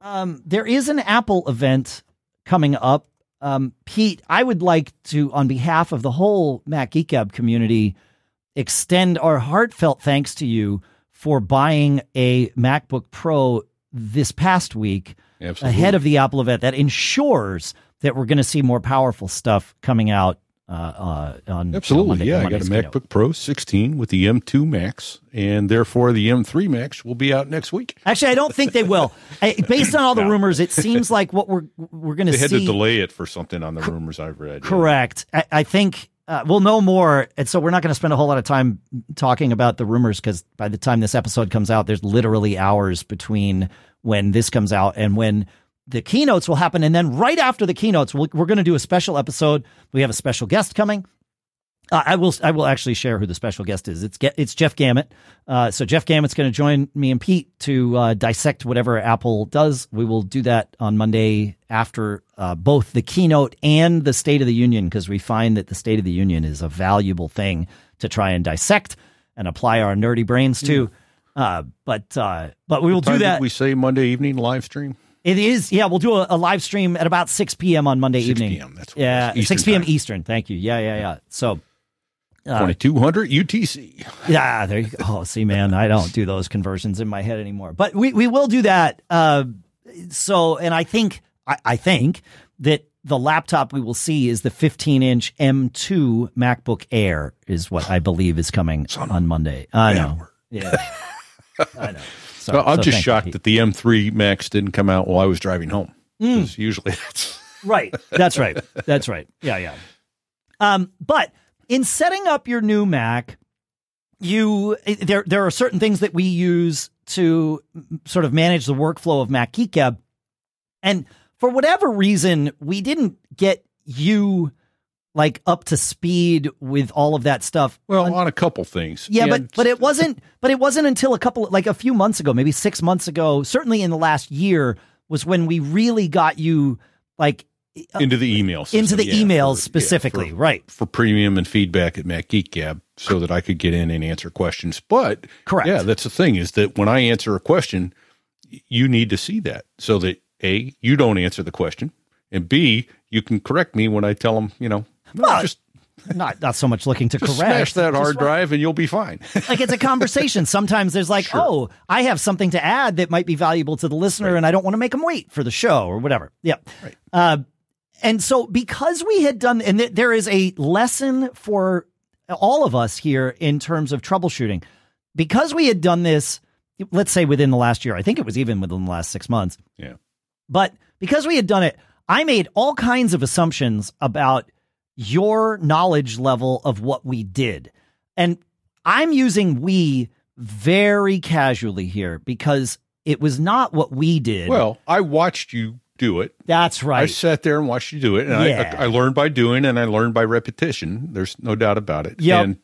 um, there is an Apple event coming up. Um, Pete, I would like to, on behalf of the whole Mac Geek Gab community, extend our heartfelt thanks to you for buying a MacBook Pro this past week Absolutely. ahead of the Apple event. That ensures that we're going to see more powerful stuff coming out uh, uh, on Absolutely, Monday- yeah. I got a Monday's keynote. MacBook Pro 16 with the M2 Max, and therefore the M3 Max will be out next week. Actually, I don't think they will. I, based on all the No. rumors, it seems like what we're we're going to see. They had to delay it for something on the rumors I've read. yeah. Correct. I, I think uh, we'll know more, and so we're not going to spend a whole lot of time talking about the rumors because by the time this episode comes out, there's literally hours between when this comes out and when the keynotes will happen, and then right after the keynotes, we'll, we're going to do a special episode. We have a special guest coming. Uh, I will. I will actually share who the special guest is. It's it's Jeff Gamet. Uh, so Jeff Gamet's going to join me and Pete to uh, dissect whatever Apple does. We will do that on Monday after uh, both the keynote and the State of the Union because we find that the State of the Union is a valuable thing to try and dissect and apply our nerdy brains to. Uh, but uh, but we will do that. we say Monday evening live stream? It is, yeah. We'll do a, a live stream at about six p.m. on Monday 6 evening. p.m., that's yeah, was, six p.m. time. Eastern. Thank you. Yeah, yeah, yeah. So, 2200 UTC. yeah, there you go. Oh, see, man, I don't do those conversions in my head anymore. But we we will do that. Uh, so, and I think I, I think that the laptop we will see is the 15 inch M2 MacBook Air is what I believe is coming on Monday. I know. Yeah, I know. So, Well, I'm so just you, shocked that the M3 Max didn't come out while I was driving home. Mm. Usually that's Right. That's right. That's right. Yeah, yeah. Um, but in setting up your new Mac, you there there are certain things that we use to sort of manage the workflow of Mac Geek Gab. And for whatever reason, we didn't get you like up to speed with all of that stuff. well on a couple things. Yeah, And- but but it wasn't but it wasn't until a couple like a few months ago, maybe 6 months ago, certainly in the last year was when we really got you like into the email system, into the yeah, emails for- yeah, specifically, for- right? for premium and feedback at Mac Geek Gab so that I could get in and answer questions. But Correct. yeah, that's the thing is that when I answer a question, you need to see that so that A, you don't answer the question, and B, you can correct me when I tell them, you know, no, Well, just, Not not so much looking to just correct. smash that hard drive and you'll be fine. like it's a conversation. Sometimes there's like, Sure. oh, I have something to add that might be valuable to the listener, and I don't want to make them wait for the show or whatever. Yep. Right. Uh, and so because we had done, and th- there is a lesson for all of us here in terms of troubleshooting, because we had done this, let's say within the last year, I think it was even within the last six months. Yeah. But because we had done it, I made all kinds of assumptions about your knowledge level of what we did. And I'm using we very casually here because it was not what we did. Well, I watched you do it. that's right. I sat there and watched you do it, and Yeah. I, I learned by doing, and I learned by repetition. There's no doubt about it. Yep. And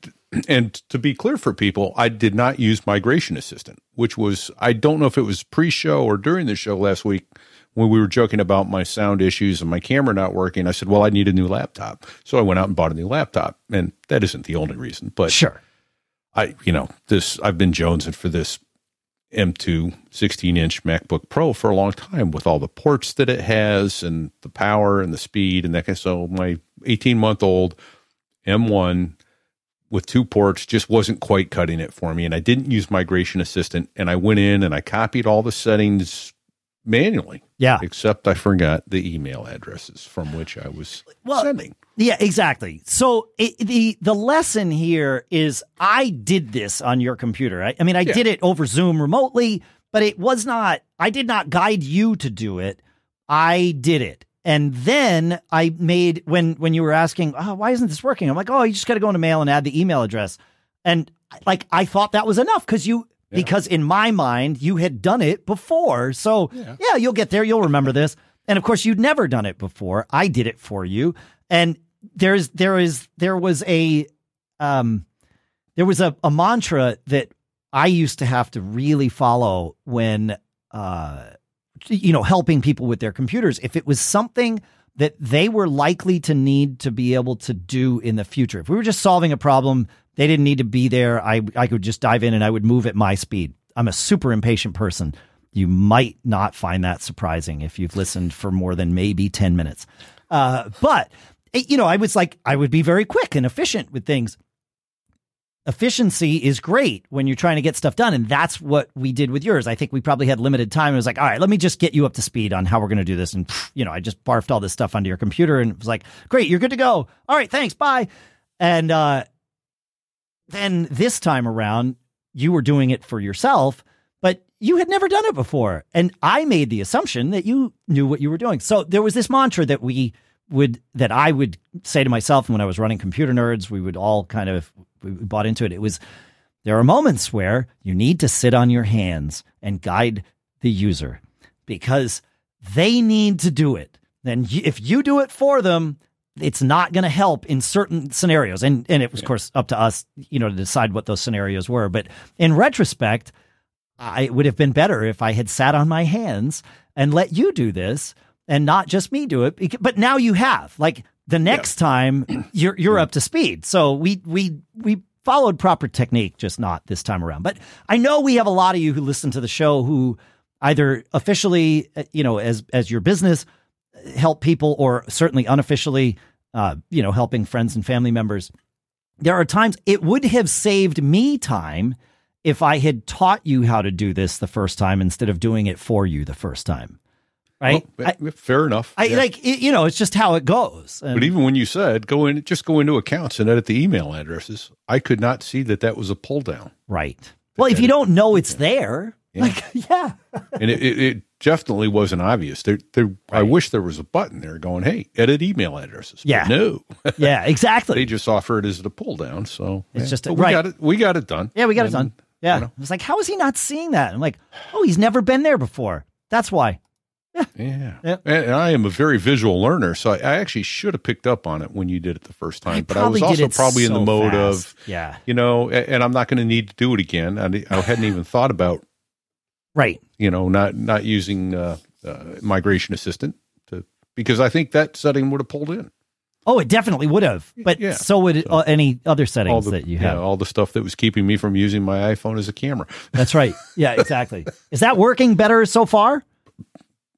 and to be clear for people, I did not use Migration Assistant, which was I don't know if it was pre-show or during the show last week when we were joking about my sound issues and my camera not working. I said, "Well, I need a new laptop," so I went out and bought a new laptop, and that isn't the only reason, but Sure. I, you know, this, I've been jonesing for this M2 16 inch MacBook Pro for a long time with all the ports that it has and the power and the speed and that kind of, so my 18 month old M1 with two ports just wasn't quite cutting it for me. And I didn't use Migration Assistant and I went in and I copied all the settings manually, Yeah. except I forgot the email addresses from which I was Well, sending. Yeah, exactly. So it, the the lesson here is I did this on your computer. I, I mean, I Yeah. did it over Zoom remotely, but it was not. I did not guide you to do it. I did it, and then I made when when you were asking, oh, why isn't this working? I'm like, oh, you just got to go into mail and add the email address, and like I thought that was enough because you. Yeah. Because in my mind, you had done it before. So, Yeah. yeah, you'll get there. You'll remember this. And of course, you'd never done it before. I did it for you. And there's there is there was a um there was a, a mantra that I used to have to really follow when uh you know helping people with their computers if it was something that they were likely to need to be able to do in the future. If we were just solving a problem they didn't need to be there. I I could just dive in and I would move at my speed. I'm a super impatient person. You might not find that surprising if you've listened for more than maybe 10 minutes. Uh but you know I was like I would be very quick and efficient with things efficiency is great when you're trying to get stuff done. And that's what we did with yours. I think we probably had limited time. It was like, all right, let me just get you up to speed on how we're going to do this. And, you know, I just barfed all this stuff onto your computer and it was like, great, you're good to go. All right, thanks, bye. And uh, then this time around, you were doing it for yourself, but you had never done it before. And I made the assumption that you knew what you were doing. So there was this mantra that we would, that I would say to myself when I was running computer nerds, we would all kind of, we bought into it. It was, there are moments where you need to sit on your hands and guide the user because they need to do it. Then if you do it for them, it's not going to help in certain scenarios. And and it was of course up to us, you know, to decide what those scenarios were. But in retrospect, I it would have been better if I had sat on my hands and let you do this and not just me do it. But now you have. Like the next time you're you're up to speed. So we we we followed proper technique, just not this time around. But I know we have a lot of you who listen to the show who either officially, uh, you know, as as your business uh, help people or certainly unofficially, uh, you know, helping friends and family members. There are times it would have saved me time if I had taught you how to do this the first time instead of doing it for you the first time. Right? Well, I, fair enough. I Yeah. like it, you know, it's just how it goes. And- But even when you said go in, just go into accounts and edit the email addresses, I could not see that that was a pull down, right. Well, if you don't know it's there, Yeah. like yeah, and it, it, it definitely wasn't obvious. There, there. I wish there was a button there going, "Hey, edit email addresses." But Yeah. no, yeah, exactly. they just offer it as a pull down. So It's yeah. just a- But we right. got it. We got it done. Yeah, we got it done. Yeah. you know. It's like, how is he not seeing that? I'm like, oh, he's never been there before. That's why. Yeah, Yep. and, and I am a very visual learner, so I, I actually should have picked up on it when you did it the first time. but I was also probably in the mode fast. of, Yeah. you know, and I'm not going to need to do it again. I, I hadn't even thought about Right. you know, not not using uh, uh, migration assistant to because I think that setting would have pulled in Oh, it definitely would have. But Yeah. so would uh, any other settings the that you yeah, have. all the stuff that was keeping me from using my iPhone as a camera, That's right. Yeah, exactly. is that working better so far?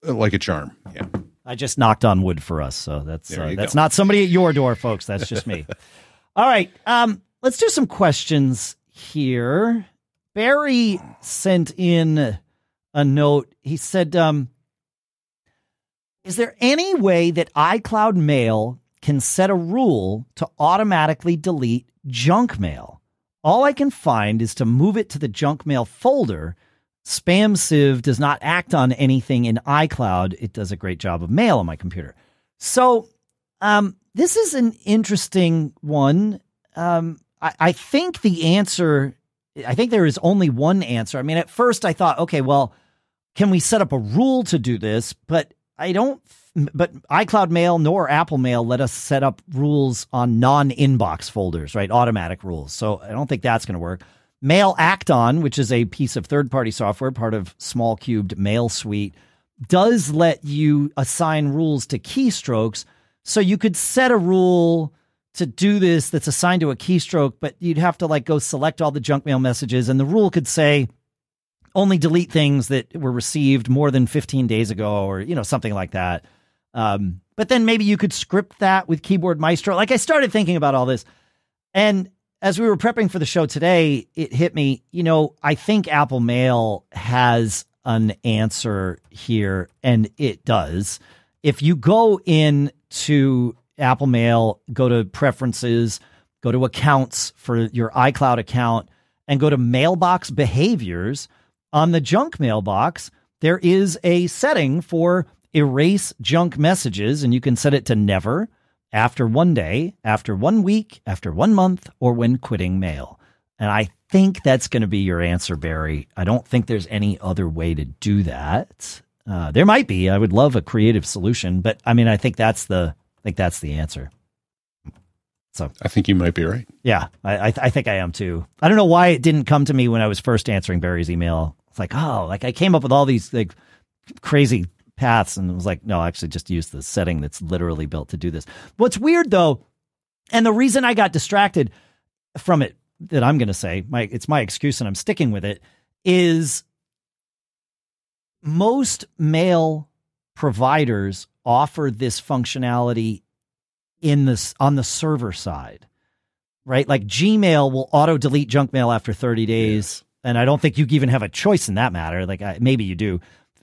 Like a charm. Yeah, I just knocked on wood for us, so that's uh, that's go. not somebody at your door, folks. That's just me. All right, um, let's do some questions here. Barry sent in a note. He said, um, Is there any way that iCloud Mail can set a rule to automatically delete junk mail? All I can find is to move it to the junk mail folder. SpamSieve does not act on anything in iCloud. It does a great job of mail on my computer. So, um, this is an interesting one. Um, I, I think the answer, I think there is only one answer. I mean, at first I thought, okay, well, can we set up a rule to do this? But I don't but iCloud Mail nor Apple Mail let us set up rules on non-inbox folders, right? Automatic rules. So I don't think that's going to work. Mail Act-On, which is a piece of third-party software, part of Small Cubed Mail Suite, does let you assign rules to keystrokes. So you could set a rule to do this that's assigned to a keystroke, but you'd have to like go select all the junk mail messages, and the rule could say only delete things that were received more than 15 days ago, or you know something like that. Um, but then maybe you could script that with Keyboard Maestro. Like I started thinking about all this. And as we were prepping for the show today, it hit me, you know, I think Apple Mail has an answer here, and it does. If you go in to Apple Mail, go to preferences, go to accounts for your iCloud account, and go to mailbox behaviors on the junk mailbox, there is a setting for erase junk messages, and you can set it to never after one day, after one week, after one month, or when quitting mail. And I think that's going to be your answer, Barry. I don't think there's any other way to do that. Uh, there might be. I would love a creative solution, but I mean, I think that's the I think that's the answer. So I think you might be right. Yeah, I I, I think I am too. I don't know why it didn't come to me when I was first answering Barry's email. It's like, oh, like I came up with all these like crazy paths and was like, no, actually just use the setting that's literally built to do this. What's weird though, and the reason I got distracted from it that I'm going to say, my it's my excuse and I'm sticking with it is most mail providers offer this functionality in this on the server side. Right? Like Gmail will auto delete junk mail after 30 days. Yes. And I don't think you even have a choice in that matter. Like I, maybe you do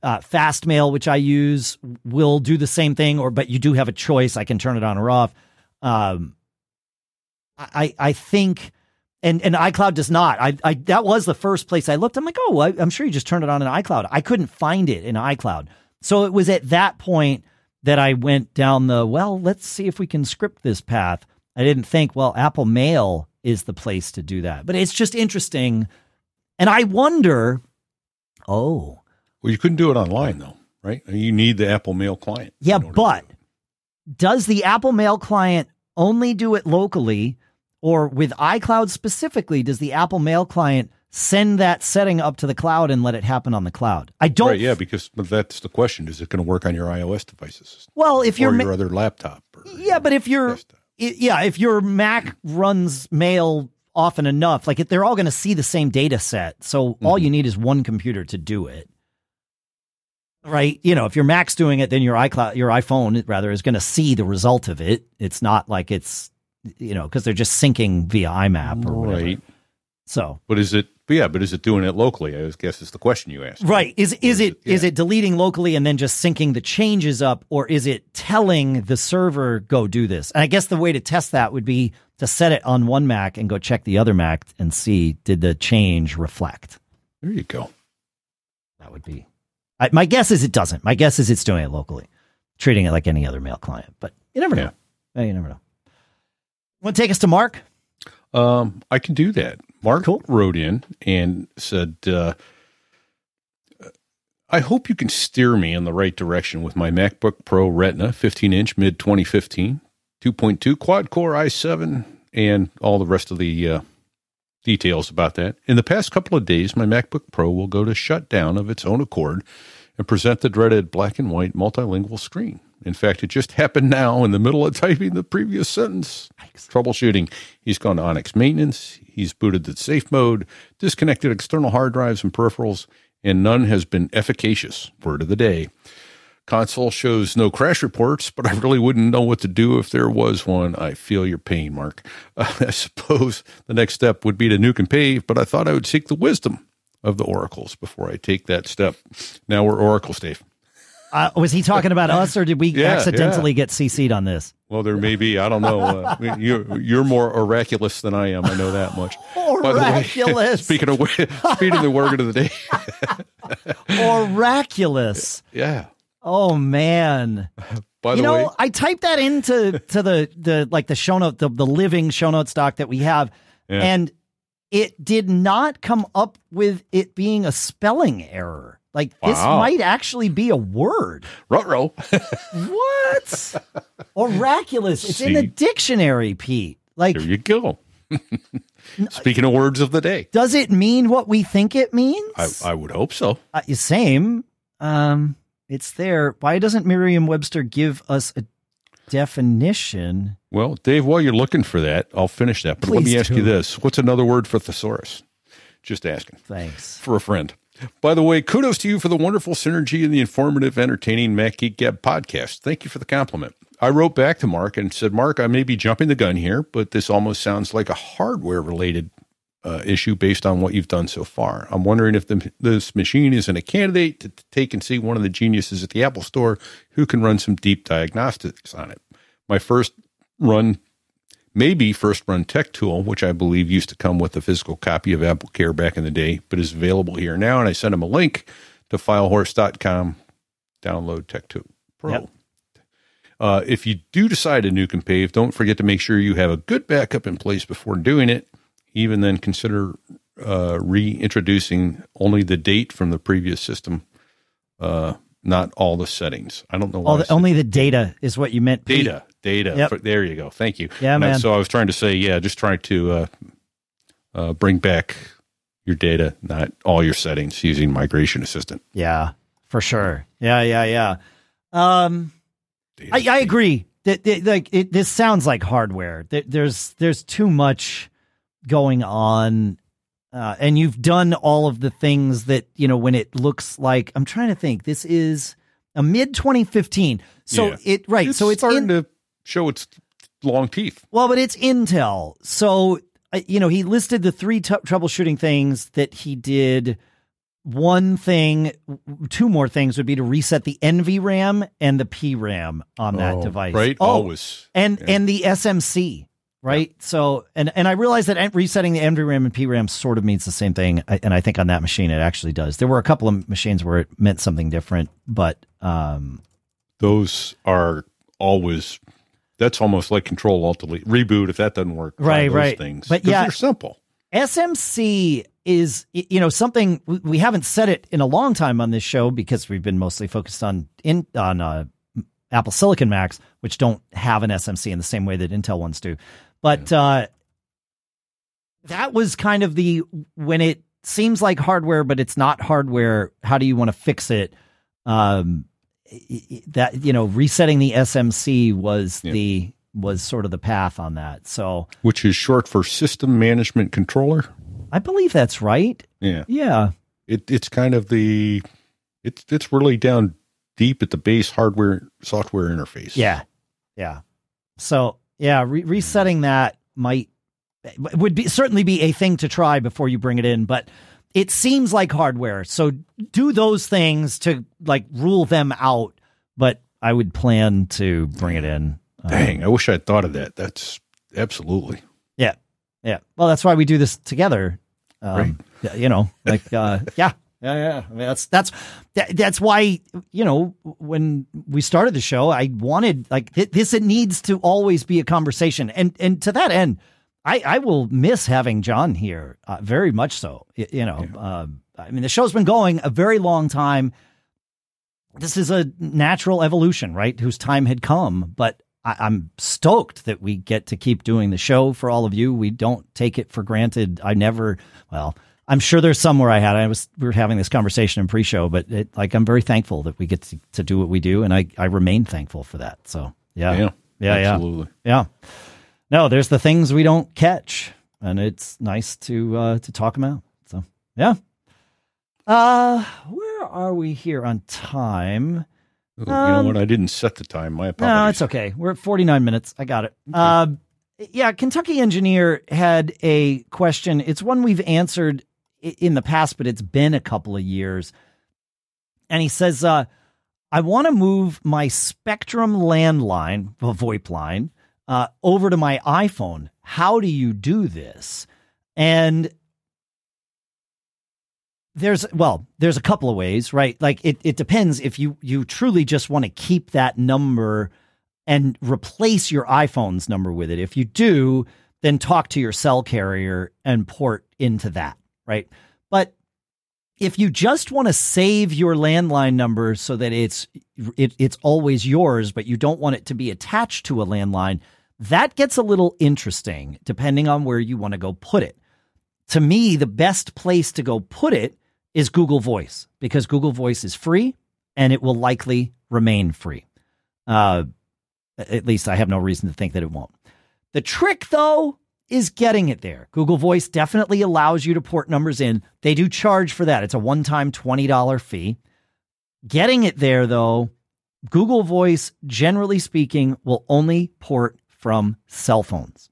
uh, Fastmail, which I use, will do the same thing, or but you do have a choice. I can turn it on or off. Um, I I think, and and iCloud does not. I, I that was the first place I looked. I'm like, oh, I, I'm sure you just turned it on in iCloud. I couldn't find it in iCloud, so it was at that point that I went down the well. Let's see if we can script this path. I didn't think, well, Apple Mail is the place to do that, but it's just interesting, and I wonder, oh well, you couldn't do it online though, right? You need the Apple Mail client. Yeah, but does the Apple Mail client only do it locally or with iCloud specifically does the Apple Mail client send that setting up to the cloud and let it happen on the cloud? I don't Right, yeah, because that's the question. Is it going to work on your iOS devices? Well, if you're your other laptop Yeah, but if you're yeah, if your Mac runs mail often enough, like they're all going to see the same data set. So mm-hmm. all you need is one computer to do it right? You know, if your Mac's doing it, then your iCloud, your iPhone rather is going to see the result of it. It's not like it's, you know, because they're just syncing via IMAP or whatever. Right. So, but is it? Yeah, but is it doing it locally? I guess is the question you asked. Right? Is is, it, it yeah. is it deleting locally and then just syncing the changes up, or is it telling the server go do this? And I guess the way to test that would be to set it on one Mac and go check the other Mac and see did the change reflect. There you go. That would be I, my guess is it doesn't. My guess is it's doing it locally, treating it like any other mail client. But you never know. Yeah. You never know. Want to take us to Mark? Um, I can do that. Mark cool. wrote in and said, uh, I hope you can steer me in the right direction with my MacBook Pro Retina 15 inch mid 2015, 2.2 quad core i7, and all the rest of the uh, details about that. In the past couple of days, my MacBook Pro will go to shutdown of its own accord and present the dreaded black and white multilingual screen. In fact, it just happened now in the middle of typing the previous sentence. Troubleshooting. He's gone to OnyX maintenance. He's booted the safe mode, disconnected external hard drives and peripherals, and none has been efficacious. Word of the day. Console shows no crash reports, but I really wouldn't know what to do if there was one. I feel your pain, Mark. Uh, I suppose the next step would be to nuke and pave, but I thought I would seek the wisdom of the oracles before I take that step. Now we're oracles, Dave. Uh, was he talking about us, or did we Yeah, accidentally get CC'd on this? Well, there may be. I don't know. Uh, you're you're more oraculous than I am. I know that much. The way, speaking of speaking of the word of the day, Oraculous. yeah. Oh man. By the you know, way, I typed that into to the the like the show note the, the living show note stock that we have, Yeah. and it did not come up with it being a spelling error. Like this might actually be a word. Ruh-roh. What? Oraculous. It's in the dictionary, Pete. Like, there you go. Speaking of words of the day, does it mean what we think it means? I, I would hope so. uh, same. Um, it's there. Why doesn't Merriam-Webster give us a definition? Well, Dave, while you're looking for that, I'll finish that. But let me ask do. you this: What's another word for thesaurus? Just asking. Thanks. for a friend. By the way, kudos to you for the wonderful synergy and the informative, entertaining Mac Geek Gab podcast. Thank you for the compliment. I wrote back to Mark and said, Mark, I may be jumping the gun here, but this almost sounds like a hardware related uh, issue based on what you've done so far. I'm wondering if the, this machine isn't a candidate to, to take and see one of the geniuses at the Apple Store who can run some deep diagnostics on it. My first run maybe First Run Tech Tool, which I believe used to come with a physical copy of Apple Care back in the day, but is available here now. And I sent him a link to filehorse.com. Download Tech Tool Pro. Yep. Uh, if you do decide to nuke and pave, don't forget to make sure you have a good backup in place before doing it. Even then, consider uh, reintroducing only the date from the previous system, uh, not all the settings. I don't know why All the, only the data is what you meant. Pete. data data Yep. there you go thank you Yeah, And I- man. so i was trying to say yeah just trying to uh, uh, bring back your data not all your settings using migration assistant Yeah, for sure. Yeah, yeah, yeah. Um. I, I agree. That, that- like it, this sounds like hardware. There- There's there's too much going on, uh, and you've done all of the things that you know when it looks like. I'm trying to think. This is a mid 2015. So Yeah. it right. it's so it's starting in, to show its long teeth well, but it's Intel. So, uh, you know, he listed the three t- troubleshooting things that he did. One thing, two more things would be to reset the NVRAM and the PRAM on that Oh, device. right Oh, always and Yeah. and the SMC, right? So, and and I realize that resetting the NVRAM and PRAM sort of means the same thing, and I think on that machine it actually does. There were a couple of machines where it meant something different, but um, those are always that's almost like control alt delete reboot if that doesn't work Right, those right. things but yeah. they're simple SMC is you know something we- we haven't said it in a long time on this show because we've been mostly focused on in on uh, Apple Silicon Macs, which don't have an SMC in the same way that Intel ones do. But uh, that was kind of the when it seems like hardware, but it's not hardware. How do you want to fix it? Um, that you know, resetting the SMC was Yeah. the was sort of the path on that. So which is short for system management controller I believe that's right. yeah Yeah. it, it's kind of the it's it's really down deep at the base hardware software interface Yeah. Yeah. So, yeah, re- resetting that might would be certainly be a thing to try before you bring it in, but it seems like hardware. So do those things to like rule them out, but I would plan to bring it in. Um, Dang, I wish I'd thought of that. That's absolutely Yeah. Yeah. Well, that's why we do this together. Um, yeah, You know, like, uh, yeah. Yeah, yeah. I mean, that's that's that, that's why you know when we started the show, I wanted like th- this. It needs to always be a conversation, and and to that end, I I will miss having John here uh, very much. So Y- you know, um, I mean, the show's been going a very long time. This is a natural evolution, right? Whose time had come, but I, I'm stoked that we get to keep doing the show for all of you. We don't take it for granted. I never, well, I'm sure there's somewhere I had. I was we were having this conversation in pre-show, but it, like I'm very thankful that we get to, to do what we do, and I I remain thankful for that. So yeah, yeah yeah, yeah. absolutely yeah. No, there's the things we don't catch, and it's nice to uh, to talk them out. So yeah. Uh, where are we here on time? Ooh, you know Um, what I didn't set the time my apologies No, it's okay. We're at 49 minutes. I got it. Uh, yeah, Kentucky Engineer had a question. It's one we've answered in the past, but it's been a couple of years. And he says, uh, I want to move my Spectrum landline, VoIP line, uh, over to my iPhone. How do you do this? And there's well, there's a couple of ways, right? Like it, it depends if you you truly just want to keep that number and replace your iPhone's number with it. If you do, then talk to your cell carrier and port into that, right? But if you just want to save your landline number so that it's it, it's always yours, but you don't want it to be attached to a landline, that gets a little interesting depending on where you want to go put it. To me, the best place to go put it is Google Voice because Google Voice is free and it will likely remain free. Uh, at least I have no reason to think that it won't. The trick, though, is getting it there. Google Voice definitely allows you to port numbers in. They do charge for that. It's a one time $20 fee. Getting it there, though, Google Voice, generally speaking, will only port from cell phones.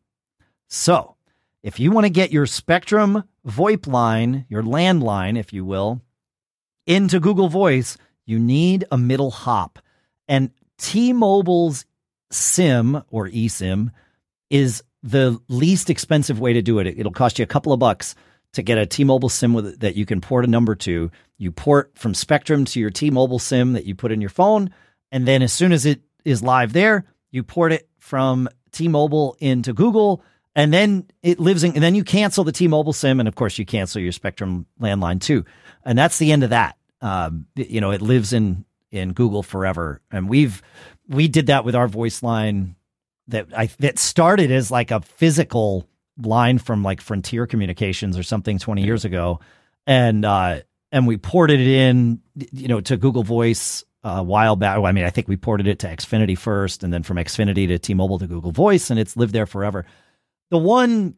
So if you want to get your Spectrum VoIP line, your landline, if you will, into Google Voice, you need a middle hop. And T Mobile's SIM or eSIM is the least expensive way to do it. It'll cost you a couple of bucks to get a T-Mobile SIM with that you can port a number to. You port from Spectrum to your T-Mobile SIM that you put in your phone, and then as soon as it is live there, you port it from T-Mobile into Google, and then it lives in. And then you cancel the T-Mobile SIM, and of course you cancel your Spectrum landline too, and that's the end of that. Um, you know, it lives in in Google forever, and we've we did that with our voice line that I that started as like a physical line from like Frontier Communications or something 20 years ago, and uh, and we ported it in, you know, to Google Voice a while back. I mean, I think we ported it to Xfinity first, and then from Xfinity to T-Mobile to Google Voice, and it's lived there forever. The one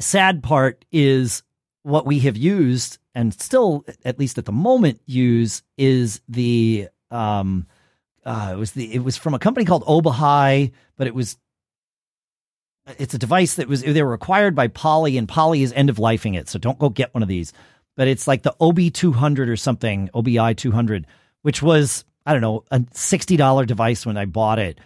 sad part is what we have used and still, at least at the moment, use is the um, uh, it was the it was from a company called Obihai, but it was it's a device that was they were acquired by Poly, and Poly is end of lifing it. So don't go get one of these. But it's like the OB two hundred or something, OBI two hundred, which was I don't know a sixty dollar device when I bought it,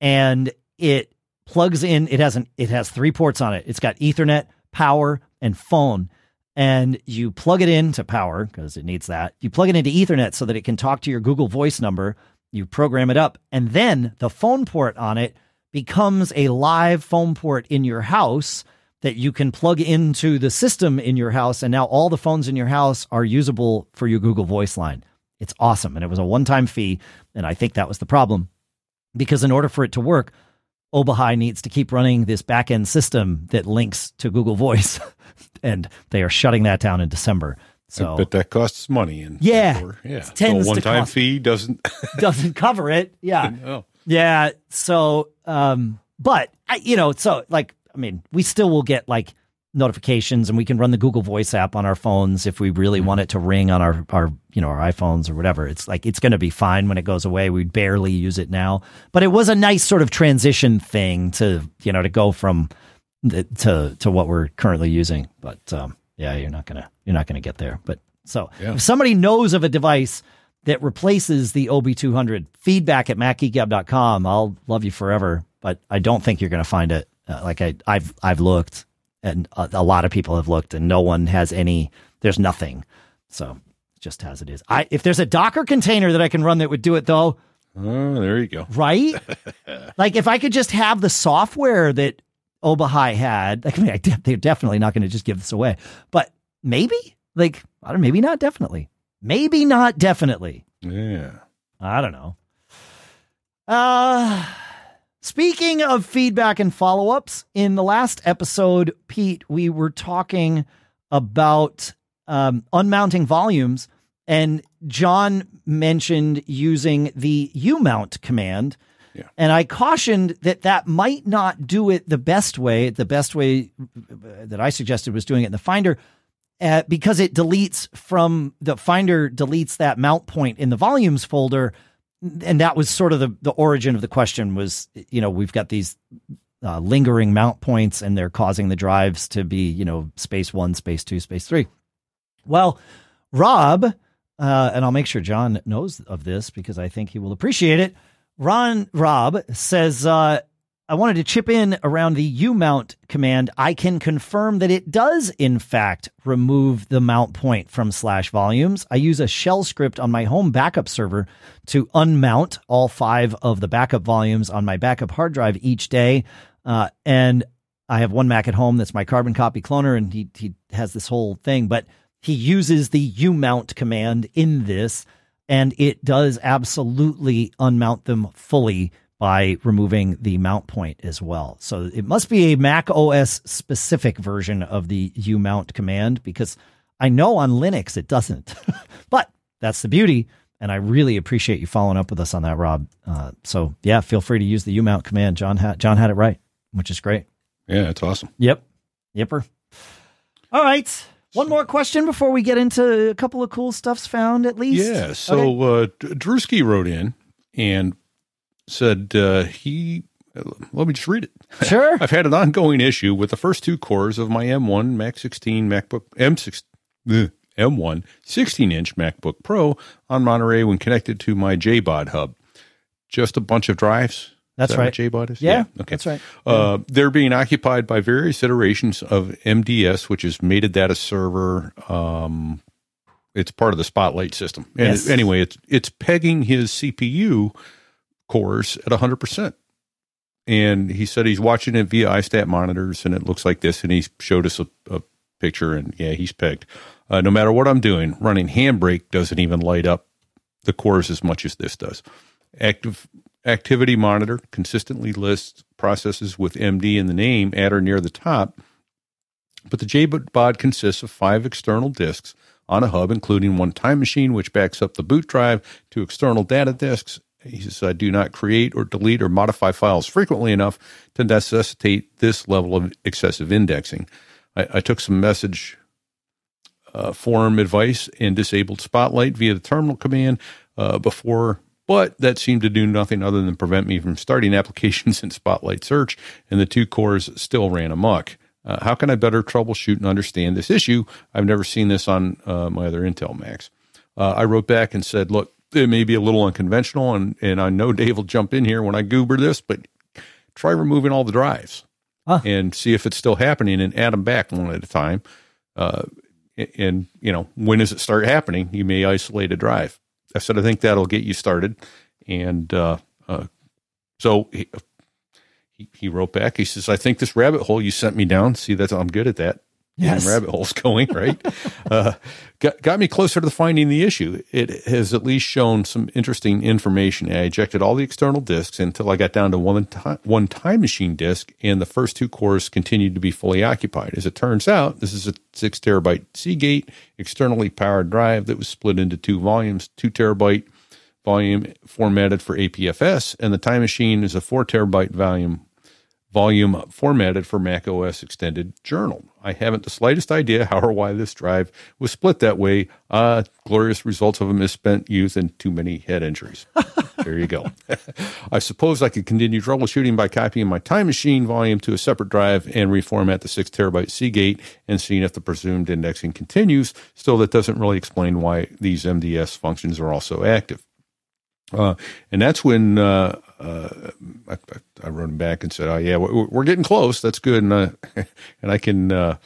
and it plugs in. It has an it has three ports on it. It's got Ethernet, power, and phone and you plug it into power because it needs that. You plug it into Ethernet so that it can talk to your Google Voice number you program it up, and then the phone port on it becomes a live phone port in your house that you can plug into the system in your house. And now all the phones in your house are usable for your Google Voice line. It's awesome. And it was a one time fee. And I think that was the problem because in order for it to work, Obihai needs to keep running this back end system that links to Google Voice. and they are shutting that down in December. So, but that costs money, and yeah, yeah, tends so one time cost, fee doesn't doesn't cover it. Yeah, no. yeah. So, um, but I, you know, so like, I mean, we still will get like notifications, and we can run the Google Voice app on our phones if we really mm-hmm. want it to ring on our our you know our iPhones or whatever. It's like it's going to be fine when it goes away. We barely use it now, but it was a nice sort of transition thing to you know to go from the, to to what we're currently using. But um, yeah, you're not gonna you're not gonna get there. But so yeah. if somebody knows of a device that replaces the OB200, feedback at macgeekgab.com. I'll love you forever, but I don't think you're gonna find it. Uh, like I, I've I've looked, and a, a, lot of people have looked, and no one has any. There's nothing. So just as it is. I if there's a Docker container that I can run that would do it though. Oh, there you go. Right? like if I could just have the software that Obihai had. Like, I mean, I de- they're definitely not going to just give this away, but maybe, like, I don't, maybe not definitely, maybe not definitely. Yeah, I don't know. Uh, speaking of feedback and follow ups, in the last episode, Pete, we were talking about um, unmounting volumes, and John mentioned using the umount command yeah. And I cautioned that that might not do it the best way. The best way that I suggested was doing it in the Finder uh, because it deletes from the Finder deletes that mount point in the volumes folder. And that was sort of the, the origin of the question was, you know, we've got these uh, lingering mount points and they're causing the drives to be, you know, space one, space two, space three. Well, Rob uh, and I'll make sure John knows of this because I think he will appreciate it. Ron Rob says, uh, I wanted to chip in around the umount command. I can confirm that it does, in fact, remove the mount point from slash volumes. I use a shell script on my home backup server to unmount all five of the backup volumes on my backup hard drive each day. Uh, and I have one Mac at home that's my carbon copy cloner, and he, he has this whole thing, but he uses the umount command in this, and it does absolutely unmount them fully by removing the mount point as well. So it must be a Mac OS specific version of the umount command because I know on Linux it doesn't. but that's the beauty. And I really appreciate you following up with us on that, Rob. Uh, so yeah, feel free to use the umount command. John had John had it right, which is great. Yeah, it's awesome. Yep. Yipper. All right. One more question before we get into a couple of cool stuffs found, at least. Yeah. So okay. uh, Drewski wrote in and said uh, he. Let me just read it. Sure. I've had an ongoing issue with the first two cores of my M1 Mac 16 MacBook M6 ugh, M1 16 inch MacBook Pro on Monterey when connected to my JBOD hub. Just a bunch of drives that's that right. JBOD is? Yeah, yeah, okay. That's right. Uh, they're being occupied by various iterations of MDS, which is metadata server. Um, it's part of the Spotlight system. And yes. anyway, it's it's pegging his CPU cores at 100%. And he said he's watching it via iStat monitors, and it looks like this. And he showed us a, a picture, and yeah, he's pegged. Uh, no matter what I'm doing, running Handbrake doesn't even light up the cores as much as this does. Active Activity Monitor consistently lists processes with MD in the name at or near the top, but the JBOD consists of five external disks on a hub, including one time machine, which backs up the boot drive to external data disks. He says, I do not create or delete or modify files frequently enough to necessitate this level of excessive indexing. I, I took some message uh, forum advice and disabled Spotlight via the terminal command uh, before but that seemed to do nothing other than prevent me from starting applications in Spotlight Search, and the two cores still ran amok. Uh, how can I better troubleshoot and understand this issue? I've never seen this on uh, my other Intel Macs. Uh, I wrote back and said, look, it may be a little unconventional, and, and I know Dave will jump in here when I goober this, but try removing all the drives huh. and see if it's still happening and add them back one at a time. Uh, and, you know, when does it start happening? You may isolate a drive. I said, I think that'll get you started. And uh, uh, so he, he, wrote back. He says, I think this rabbit hole you sent me down. See, that's I'm good at that. Yes. rabbit holes going right. uh, got got me closer to finding the issue. It has at least shown some interesting information. I ejected all the external disks until I got down to one time, one time machine disk, and the first two cores continued to be fully occupied. As it turns out, this is a six terabyte Seagate externally powered drive that was split into two volumes, two terabyte volume formatted for APFS, and the time machine is a four terabyte volume volume formatted for Mac OS Extended Journal. I haven't the slightest idea how or why this drive was split that way. Uh, glorious results of a misspent youth and too many head injuries. there you go. I suppose I could continue troubleshooting by copying my time machine volume to a separate drive and reformat the six terabyte Seagate and seeing if the presumed indexing continues. Still, that doesn't really explain why these MDS functions are also active. Uh, and that's when uh, uh, I, I, wrote him back and said, "Oh yeah, we're, getting close. That's good." And uh, and I can uh,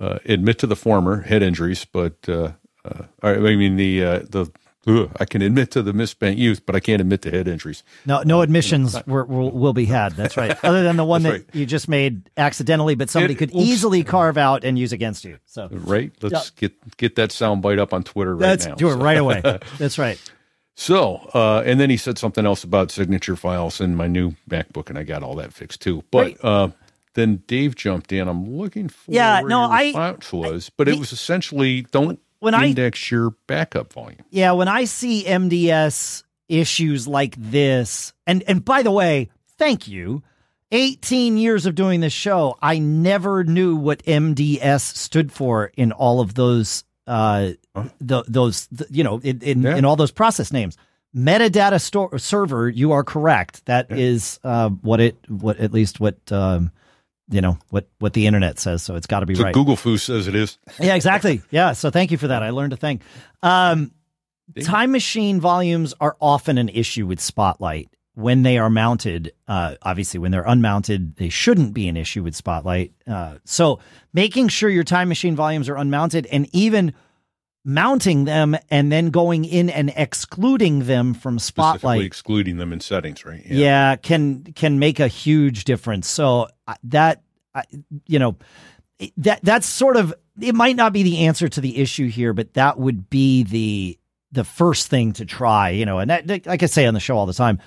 uh, admit to the former head injuries, but I mean the the ugh, I can admit to the misspent youth, but I can't admit to head injuries. No, no admissions were, will, will be had. That's right. Other than the one that right. you just made accidentally, but somebody it, could oops. easily carve out and use against you. So right, let's yeah. get get that sound bite up on Twitter right That's, now. Do it so. right away. That's right. So, uh, and then he said something else about signature files in my new MacBook, and I got all that fixed too. But right. uh, then Dave jumped in. I'm looking for yeah, no, I was, but I, it was essentially don't when index I, your backup volume. Yeah, when I see MDS issues like this, and and by the way, thank you. 18 years of doing this show, I never knew what MDS stood for in all of those uh, the, those, the, you know, in, in, yeah. in, all those process names. Metadata store server, you are correct. That yeah. is uh, what it, what at least what um, you know what what the internet says. So it's got to be so right. Google Foo says it is. yeah, exactly. Yeah. So thank you for that. I learned a thing. Um, time machine volumes are often an issue with Spotlight when they are mounted. Uh, obviously, when they're unmounted, they shouldn't be an issue with Spotlight. Uh, so making sure your time machine volumes are unmounted and even mounting them and then going in and excluding them from Spotlight. excluding them in settings, right? Yeah. can can make a huge difference. So uh, that you know that that's sort of it might not be the answer to the issue here, but that would be the the first thing to try, you know. And that, like I say on the show all the time,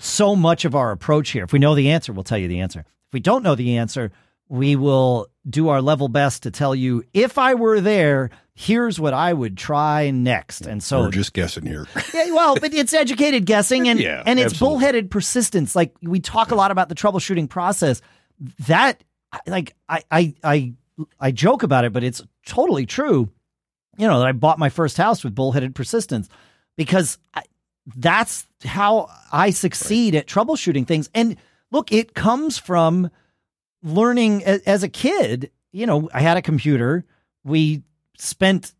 so much of our approach here, if we know the answer, we'll tell you the answer. If we don't know the answer, we will do our level best to tell you if I were there, here's what I would try next. And so We're just guessing here. yeah, well, but it's educated guessing and Yeah, and it's absolutely. bullheaded persistence. Like we talk a lot about the troubleshooting process. That like I I I I joke about it, but it's totally true. You know, that I bought my first house with bullheaded persistence because I, that's how I succeed at troubleshooting things. And look, it comes from learning a- as a kid. You know, I had a computer. We spent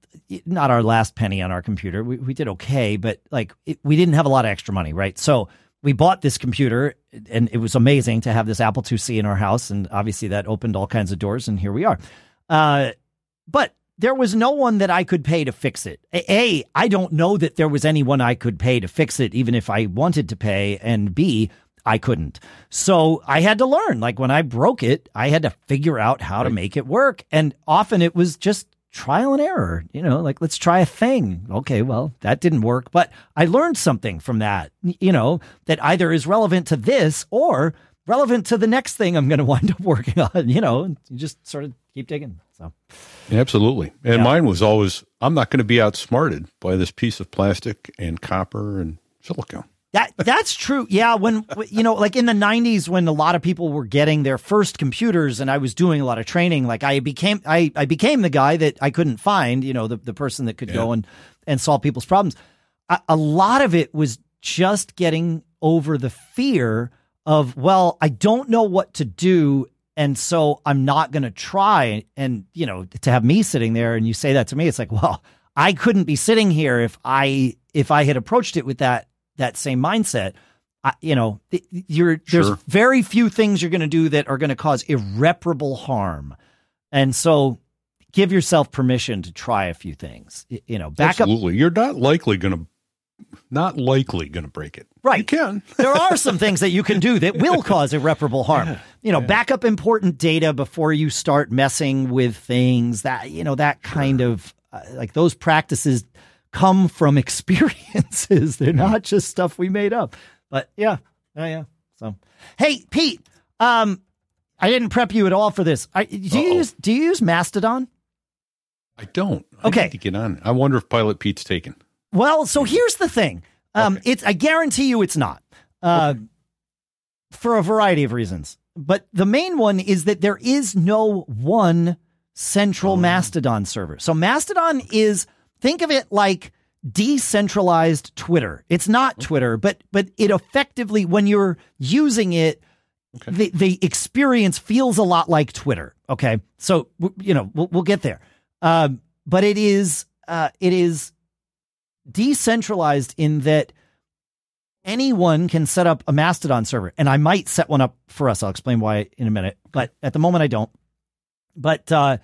not our last penny on our computer. We, we did okay, but like it, we didn't have a lot of extra money, right? So we bought this computer and it was amazing to have this Apple IIc in our house. And obviously that opened all kinds of doors and here we are. Uh, but there was no one that I could pay to fix it. A, A, I don't know that there was anyone I could pay to fix it, even if I wanted to pay. And B, I couldn't. So I had to learn. Like when I broke it, I had to figure out how to make it work. And often it was just trial and error. You know, like let's try a thing. Okay, well, that didn't work, but I learned something from that, you know, that either is relevant to this or relevant to the next thing I'm going to wind up working on, you know, you just sort of keep digging. So, Absolutely. And Yeah. mine was always I'm not going to be outsmarted by this piece of plastic and copper and silicone. That that's true. Yeah, when you know, like in the '90s, when a lot of people were getting their first computers, and I was doing a lot of training, like I became I I became the guy that I couldn't find. You know, the the person that could go and and solve people's problems. A, a lot of it was just getting over the fear of well, I don't know what to do. And so I'm not going to try. And, you know, to have me sitting there and you say that to me, it's like, well, I couldn't be sitting here if I, if I had approached it with that that same mindset. I, you know, you're there's very few things you're going to do that are going to cause irreparable harm, and so give yourself permission to try a few things. You know, back up. Absolutely. You're not likely going to not likely going to break it. Right. You can. there are some things that you can do that will cause irreparable harm. you know, back up important data before you start messing with things that, you know, that kind of uh, like those practices come from experiences. They're not just stuff we made up. But yeah, yeah, yeah. So, hey, Pete, um, I didn't prep you at all for this. I, do you Uh-oh. use do you use Mastodon? I don't. I Okay. need to get on. I wonder if Pilot Pete's taken. Well, so here's the thing. Um, Okay. it's I guarantee you it's not. Uh, for a variety of reasons. But the main one is that there is no one central Mastodon server. So Mastodon is think of it like decentralized Twitter. It's not Twitter, but but it effectively when you're using it the the experience feels a lot like Twitter. Okay, so you know we'll, we'll get there, um, but it is uh, it is decentralized in that anyone can set up a Mastodon server, and I might set one up for us. I'll explain why in a minute, but at the moment I don't. But uh,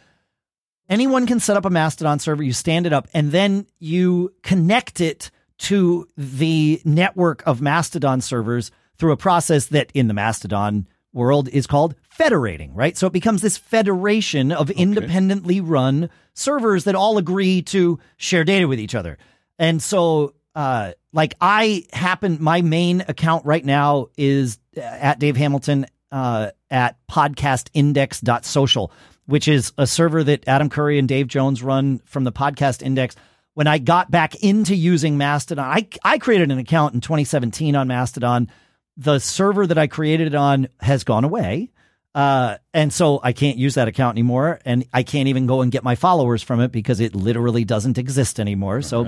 anyone can set up a Mastodon server. You stand it up, and then you connect it to the network of Mastodon servers through a process that in the Mastodon world is called federating, right? So it becomes this federation of independently run servers that all agree to share data with each other. And so, uh, like I happen, my main account right now is uh, at Dave Hamilton, uh, at podcastindex.social, which is a server that Adam Curry and Dave Jones run from the podcast index. When I got back into using Mastodon, I, I created an account in 2017 on Mastodon. The server that I created it on has gone away. Uh, and so I can't use that account anymore, and I can't even go and get my followers from it because it literally doesn't exist anymore. So,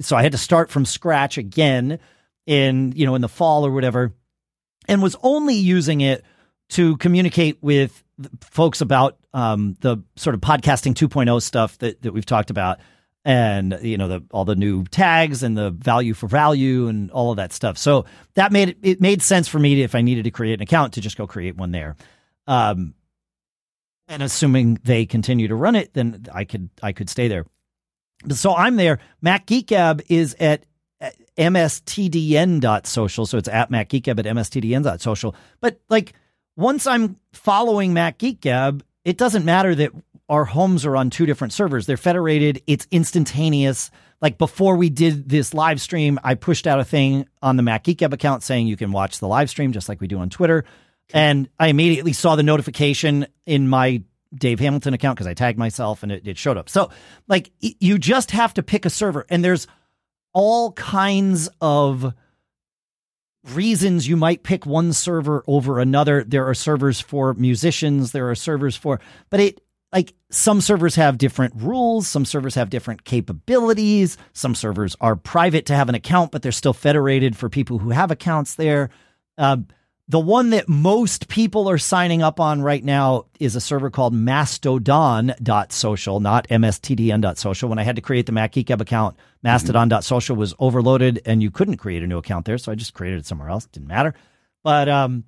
so I had to start from scratch again in you know in the fall or whatever, and was only using it to communicate with folks about um, the sort of podcasting 2.0 stuff that that we've talked about. and you know the all the new tags and the value for value and all of that stuff. So that made it, made sense for me to, if I needed to create an account to just go create one there. Um, and assuming they continue to run it, then I could I could stay there. So I'm there. Mac Geek Gab is at mstdn.social. So it's at Mac Geek Gab at mstdn.social. But like once I'm following Mac Geek Gab, it doesn't matter that our homes are on two different servers. They're federated. It's instantaneous. Like before we did this live stream, I pushed out a thing on the Mac Geek Gab account saying you can watch the live stream just like we do on Twitter. And I immediately saw the notification in my Dave Hamilton account because I tagged myself and it, it showed up. So, like, you just have to pick a server, and there's all kinds of reasons you might pick one server over another. There are servers for musicians, there are servers for, but it, like some servers have different rules, some servers have different capabilities, some servers are private to have an account, but they're still federated for people who have accounts there. Uh, the one that most people are signing up on right now is a server called mastodon.social, not mstdn.social. When I had to create the Mac Geek account, mastodon.social was overloaded and you couldn't create a new account there. So I just created it somewhere else. Didn't matter. But um,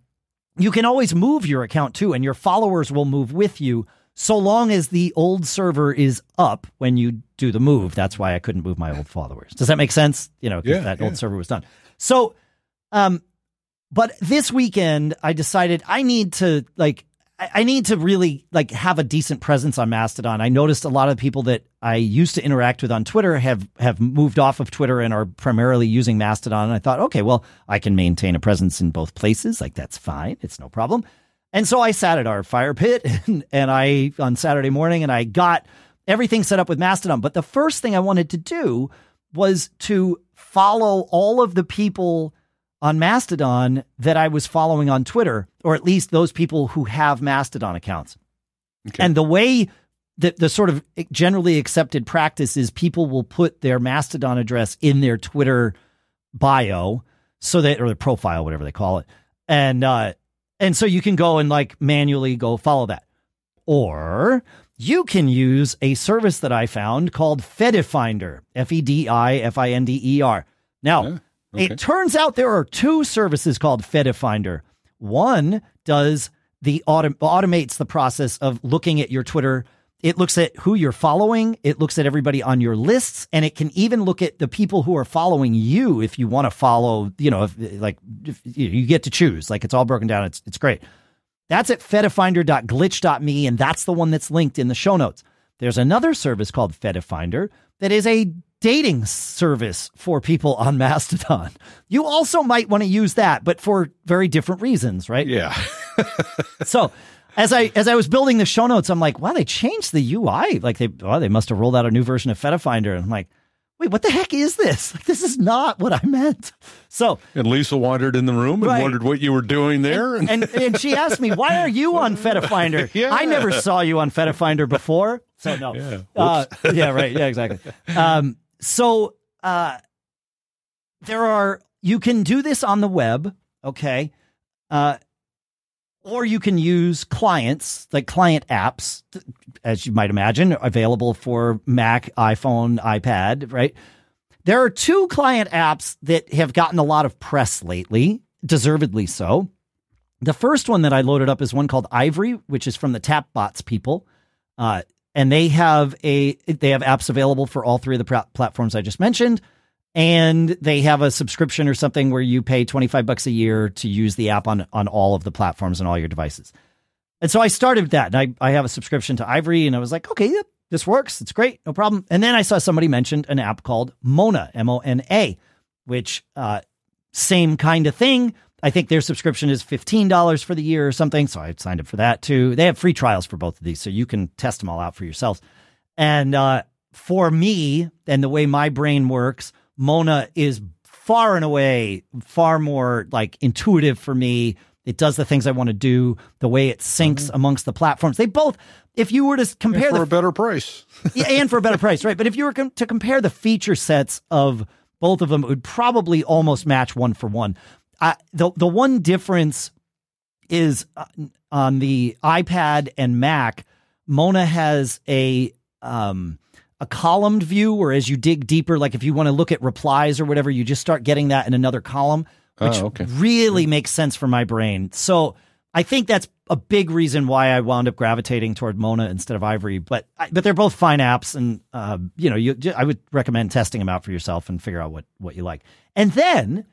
you can always move your account too, and your followers will move with you so long as the old server is up when you do the move. That's why I couldn't move my old followers. Does that make sense? You know, because Yeah, that yeah. old server was done. So, um, but this weekend I decided I need to like I need to really like have a decent presence on Mastodon. I noticed a lot of people that I used to interact with on Twitter have have moved off of Twitter and are primarily using Mastodon. And I thought, okay, well, I can maintain a presence in both places. Like that's fine. It's no problem. And so I sat at our fire pit and, and I on Saturday morning and I got everything set up with Mastodon. But the first thing I wanted to do was to follow all of the people on Mastodon that I was following on Twitter, or at least those people who have Mastodon accounts. Okay. And the way that the sort of generally accepted practice is people will put their Mastodon address in their Twitter bio so that or their profile, whatever they call it. And uh and so you can go and like manually go follow that. Or you can use a service that I found called Fedifinder, F E D I F I N D E R. Now, Yeah, okay. it turns out there are two services called Fedifinder. One does the autom- automates the process of looking at your Twitter. It looks at who you're following. It looks at everybody on your lists, and it can even look at the people who are following you. If you want to follow, you know, if, like if, you get to choose. Like it's all broken down. It's it's great. That's at fedifinder.glitch.me, and that's the one that's linked in the show notes. There's another service called Fedifinder that is a dating service for people on Mastodon. You also might want to use that, but for very different reasons, right? yeah. So as I as I was building the show notes, I'm like, wow, they changed the UI. Like they oh, they must have rolled out a new version of Fedifinder. And I'm like, wait, what the heck is this? Like, this is not what I meant. So and Lisa wandered in the room and Right. wondered what you were doing there. And, and and she asked me, "Why are you on Fedifinder? Yeah. I never saw you on Fedifinder before." So no, Yeah. uh, yeah, right, yeah, exactly. Um, so uh, there are you can do this on the web, okay, uh, or you can use clients like client apps, as you might imagine, available for Mac, iPhone, iPad, right? There are two client apps that have gotten a lot of press lately, deservedly so. The first one that I loaded up is one called Ivory, which is from the Tapbots people, uh, and they have a they have apps available for all three of the pra- platforms I just mentioned, and they have a subscription or something where you pay twenty five bucks a year to use the app on on all of the platforms and all your devices. And so I started that, and I I have a subscription to Ivory, and I was like, okay, yep, this works, it's great, no problem. And then I saw somebody mentioned an app called Mona, M O N A, which uh, same kind of thing. I think their subscription is $15 for the year or something. So I signed up for that too. They have free trials for both of these, so you can test them all out for yourselves. And uh, for me and the way my brain works, Mona is far and away far more like intuitive for me. It does the things I want to do, the way it syncs amongst the platforms. They both, if you were to compare for the a better price. yeah, and for a better price, right? But if you were com- to compare the feature sets of both of them, it would probably almost match one for one. I, the the one difference is uh, on the iPad and Mac. Mona has a um, a columned view, where as you dig deeper, like if you want to look at replies or whatever, you just start getting that in another column, which Oh, okay. really makes sense for my brain. So I think that's a big reason why I wound up gravitating toward Mona instead of Ivory. But but they're both fine apps, and uh, you know, you I would recommend testing them out for yourself and figure out what what you like. And then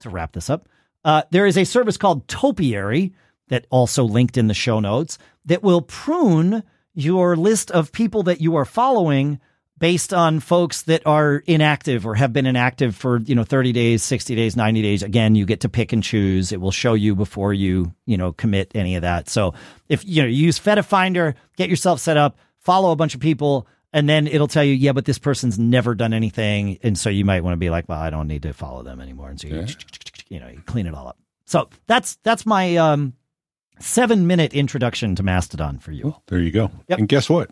to wrap this up, uh, there is a service called Topiary that also linked in the show notes that will prune your list of people that you are following based on folks that are inactive or have been inactive for you know 30 days 60 days 90 days. Again you get to pick and choose. It will show you before you you know commit any of that. So if you know you use Fedifinder get yourself set up follow a bunch of people and then it'll tell you yeah but this person's never done anything and so you might want to be like well i don't need to follow them anymore and so you, Yeah. you know you clean it all up so that's that's my um seven minute introduction to mastodon for you There you go. Yep. And guess what?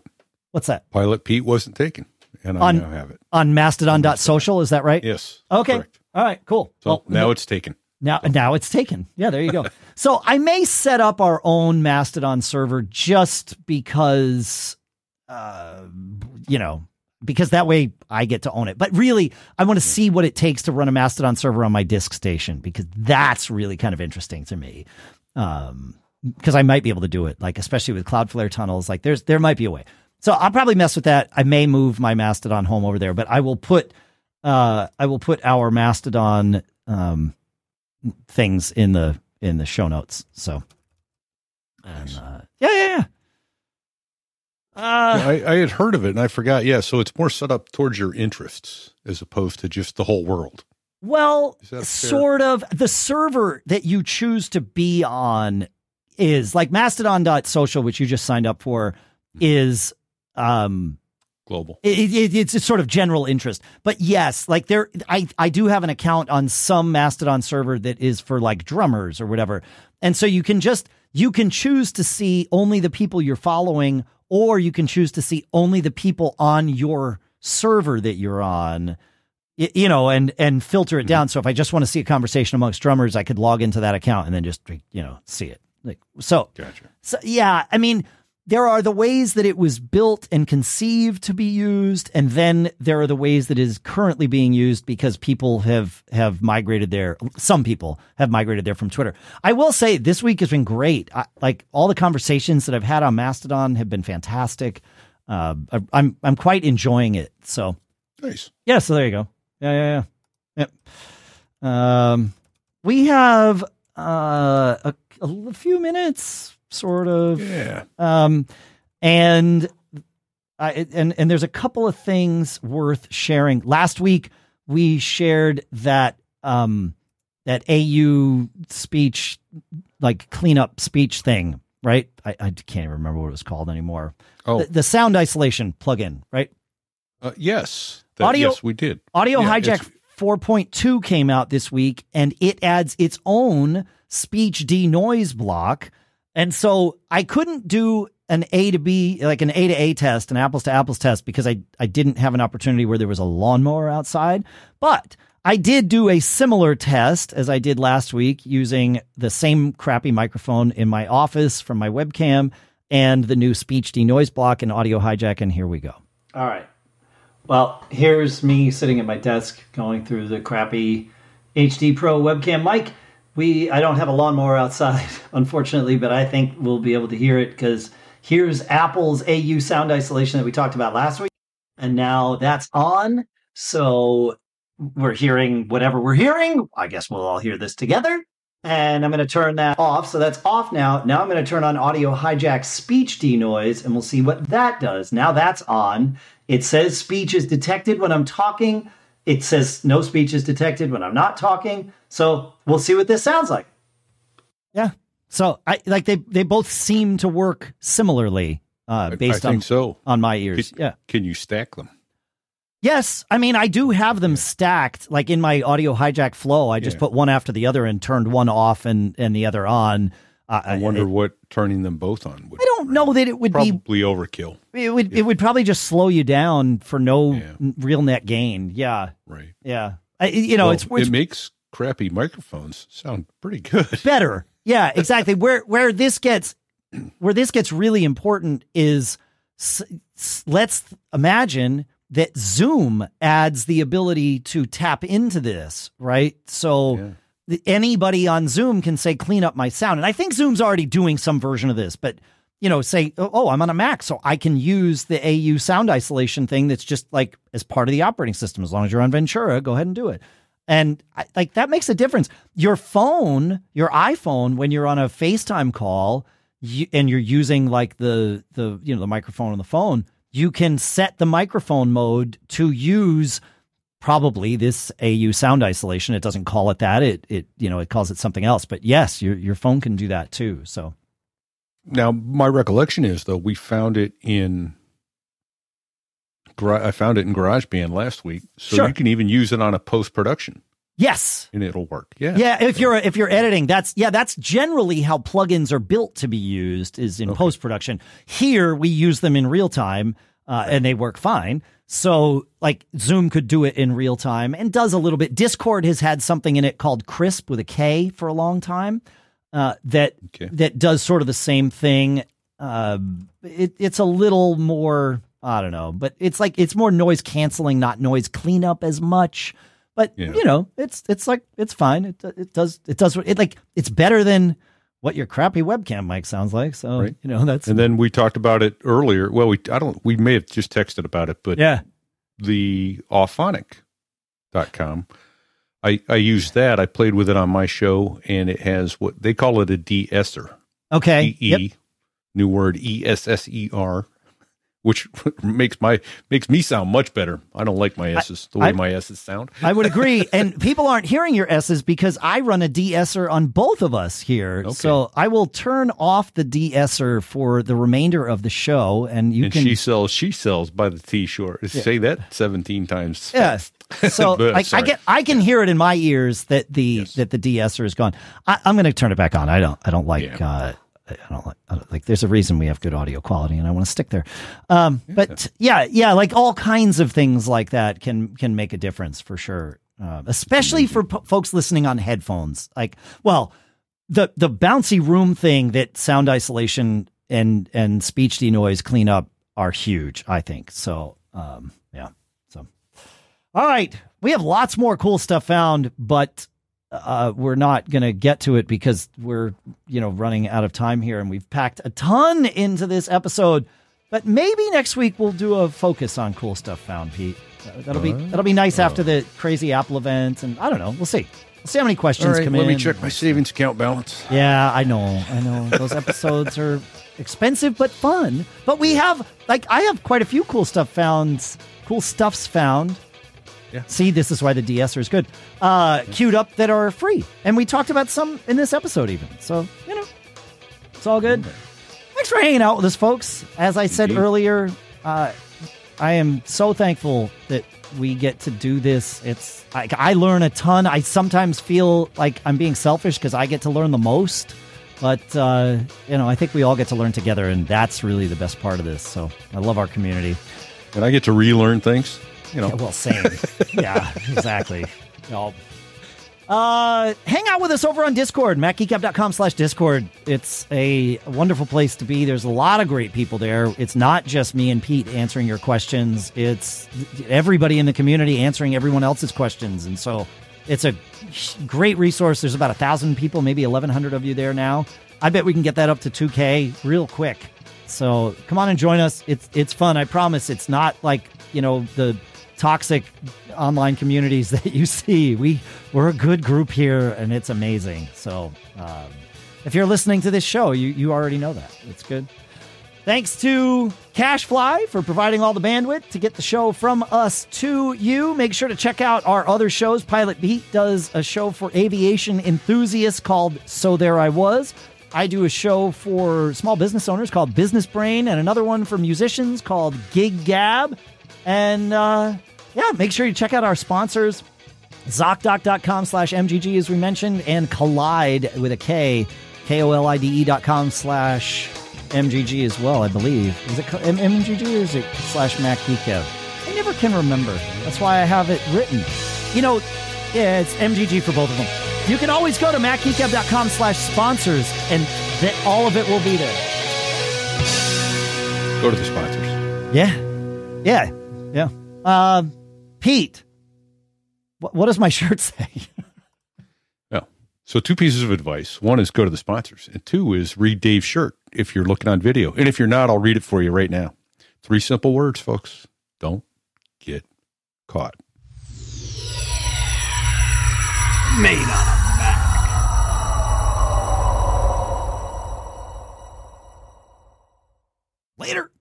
what's that Pilot Pete wasn't taken, and I On- now have it. on mastodon.social is that right Yes. okay correct. all right cool So Well, now it's taken. Now, now it's taken. Yeah, there you go. so I may set up our own Mastodon server just because, uh, you know, because that way I get to own it. But really, I want to see what it takes to run a Mastodon server on my disk station because that's really kind of interesting to me. Um, because I might be able to do it, like especially with Cloudflare tunnels. Like there's there might be a way. So I'll probably mess with that. I may move my Mastodon home over there, but I will put uh I will put our Mastodon um things in the in the show notes. So and uh, yeah, yeah, yeah. Uh, I, I had heard of it and I forgot. Yeah, so it's more set up towards your interests as opposed to just the whole world. Well, Is that fair? sort of. The server that you choose to be on is like mastodon.social, which you just signed up for, is um Global. it, it, it's a sort of general interest. But yes, like there I I do have an account on some Mastodon server that is for like drummers or whatever. And so you can just you can choose to see only the people you're following or you can choose to see only the people on your server that you're on you know, and and filter it mm-hmm. down. So if I just want to see a conversation amongst drummers, I could log into that account and then just you know see it. Like so, Gotcha. so yeah, I mean, there are the ways that it was built and conceived to be used, and then there are the ways that it is currently being used because people have have migrated there. Some people have migrated there from Twitter. I will say this week has been great. I, like all the conversations that I've had on Mastodon have been fantastic. Uh, I, I'm I'm quite enjoying it. So Nice. yeah, so there you go. Yeah, yeah, yeah. Yep. Um, we have uh, a, a few minutes, sort of. Yeah. Um, and I and and there's a couple of things worth sharing. Last week we shared that um that AU speech like cleanup speech thing, right? I, I can't even remember what it was called anymore. Oh, The, the sound isolation plugin, right? uh, yes. That- Audio- Yes, we did. Audio Yeah, Hijack 4.2 came out this week and it adds its own speech denoise block. And so I couldn't do an A to B, like an A to A test, an apples to apples test, because I, I didn't have an opportunity where there was a lawnmower outside. But I did do a similar test as I did last week using the same crappy microphone in my office from my webcam and the new speech denoise block and Audio Hijack. And here we go. All right. Well, here's me sitting at my desk going through the crappy HD Pro webcam mic. We I don't have a lawnmower outside, unfortunately, but I think we'll be able to hear it because here's Apple's AU sound isolation that we talked about last week, and now that's on. So we're hearing whatever we're hearing. I guess we'll all hear this together. And I'm going to turn that off. So that's off now. Now I'm going to turn on Audio Hijack Speech Denoise and we'll see what that does. Now that's on. It says speech is detected when I'm talking. It says no speech is detected when I'm not talking. So we'll see what this sounds like. Yeah. So I like they they both seem to work similarly uh based I on think so. on my ears. Could- yeah. Can you stack them? Yes, I mean I do have them stacked like in my audio hijack flow. I just Yeah. put one after the other and turned one off and and the other on. Uh, I wonder it- what turning them both on would I don't know that it would probably overkill. It would. It would probably just slow you down for no Yeah. real net gain. Yeah, Right. yeah. I, you know, Well, it's it's it makes crappy microphones sound pretty good. better. Yeah, exactly. where where this gets where this gets really important is let's imagine that Zoom adds the ability to tap into this, right? So Yeah. anybody on Zoom can say, clean up my sound. And I think Zoom's already doing some version of this, but you know, say, oh, oh, I'm on a Mac, so I can use the AU sound isolation thing that's just like as part of the operating system. As long as you're on Ventura, go ahead and do it. And like that makes a difference. Your phone, your iPhone, when you're on a FaceTime call you, and you're using like the the you know the microphone on the phone, you can set the microphone mode to use probably this AU sound isolation. It doesn't call it that. It it you know it calls it something else. But yes, your your phone can do that too. So Now, my recollection is though we found it in. I found it in GarageBand last week, so Sure. you can even use it on a post production, yes, and it'll work. Yeah, Yeah, if you're if you're editing, that's yeah, that's generally how plugins are built to be used is in post production. Here we use them in real time, uh, and they work fine. So like Zoom could do it in real time and does a little bit. Discord has had something in it called Krisp with a K for a long time uh, that Okay. that does sort of the same thing. Uh, it, it's a little more I don't know, but it's like it's more noise canceling, not noise cleanup as much. But Yeah. you know, it's it's like it's fine. It it does it does it like it's better than what your crappy webcam mic sounds like. So Right. you know that's And then we talked about it earlier. Well, we I don't we may have just texted about it, but yeah the auphonic.com. I I used that. I played with it on my show and it has what they call it a de-esser. okay E yep. E new word E S S E R which makes my makes me sound much better. I don't like my S's the way I- my S's sound. I would agree. and people aren't hearing your S's because I run a de-esser on both of us here. Okay. So I will turn off the de-esser for the remainder of the show and you and can she sells she sells by the T short. Say that 17 times. Yeah. So But, I, I get I can hear it in my ears that the Yes. that the de-esser is gone. I, I'm going to turn it back on. I don't I don't like Yeah. uh, I don't like I don't, like. There's a reason we have good audio quality, and I want to stick there. Um, but yeah, yeah, like all kinds of things like that can can make a difference for sure. Uh, especially for po- folks listening on headphones. Like, well, the the bouncy room thing that sound isolation and and speech denoise cleanup are huge. I think so. Um, yeah. So, all right, we have lots more cool stuff found, but uh, we're not going to get to it because we're you know running out of time here, and we've packed a ton into this episode. But maybe next week we'll do a focus on cool stuff found, Pete. Uh, that'll be that'll be nice after the crazy Apple event, and I don't know. We'll see. We'll see how many questions right, come let in. me check my savings account balance. Yeah, I know. I know. Those episodes are expensive but fun. But we have like I have quite a few cool stuff found, cool stuffs found. Yeah. See, this is why the de-esser is good. Uh queued up that are free. And we talked about some in this episode even. So, you know, it's all good. Thanks for hanging out with us, folks. As I said Indeed. earlier, uh I am so thankful that we get to do this. It's like I learn a ton. I sometimes feel like I'm being selfish because I get to learn the most. But uh, you know, I think we all get to learn together, and that's really the best part of this. So I love our community. And I get to relearn things. You know, Yeah, well, same. yeah, exactly. No. Uh, hang out with us over on Discord, macgeekgab.com slash Discord. It's a wonderful place to be. There's a lot of great people there. It's not just me and Pete answering your questions. It's everybody in the community answering everyone else's questions. And so it's a great resource. There's about a thousand people, maybe 1100 of you there now. I bet we can get that up to 2k real quick. So come on and join us. It's, it's fun. I promise it's not like, you know, the, toxic online communities that you see. We we're a good group here, and it's amazing. So, um, if you're listening to this show, you you already know that. It's good. Thanks to CacheFly for providing all the bandwidth to get the show from us to you. Make sure to check out our other shows. Pilot Pete does a show for aviation enthusiasts called So There I Was. I do a show for small business owners called Business Brain, and another one for musicians called Gig Gab. And uh, yeah, make sure you check out our sponsors, ZocDoc.com slash MGG, as we mentioned, and Kolide with a K, K O L I D E dot com slash MGG as well, I believe. Is it co- M- MGG or is it slash MacGeeko? I never can remember. That's why I have it written. You know, yeah, it's MGG for both of them. You can always go to MacGeekGab.com slash sponsors, and that all of it will be there. go to the sponsors. Yeah. Yeah. Yeah. Uh, Pete, what, what does my shirt say? Well, so two pieces of advice. One is go to the sponsors, and two is read Dave's shirt if you're looking on video. And if you're not, I'll read it for you right now. Three simple words, folks. Don't get caught. Made on a Mac. Later.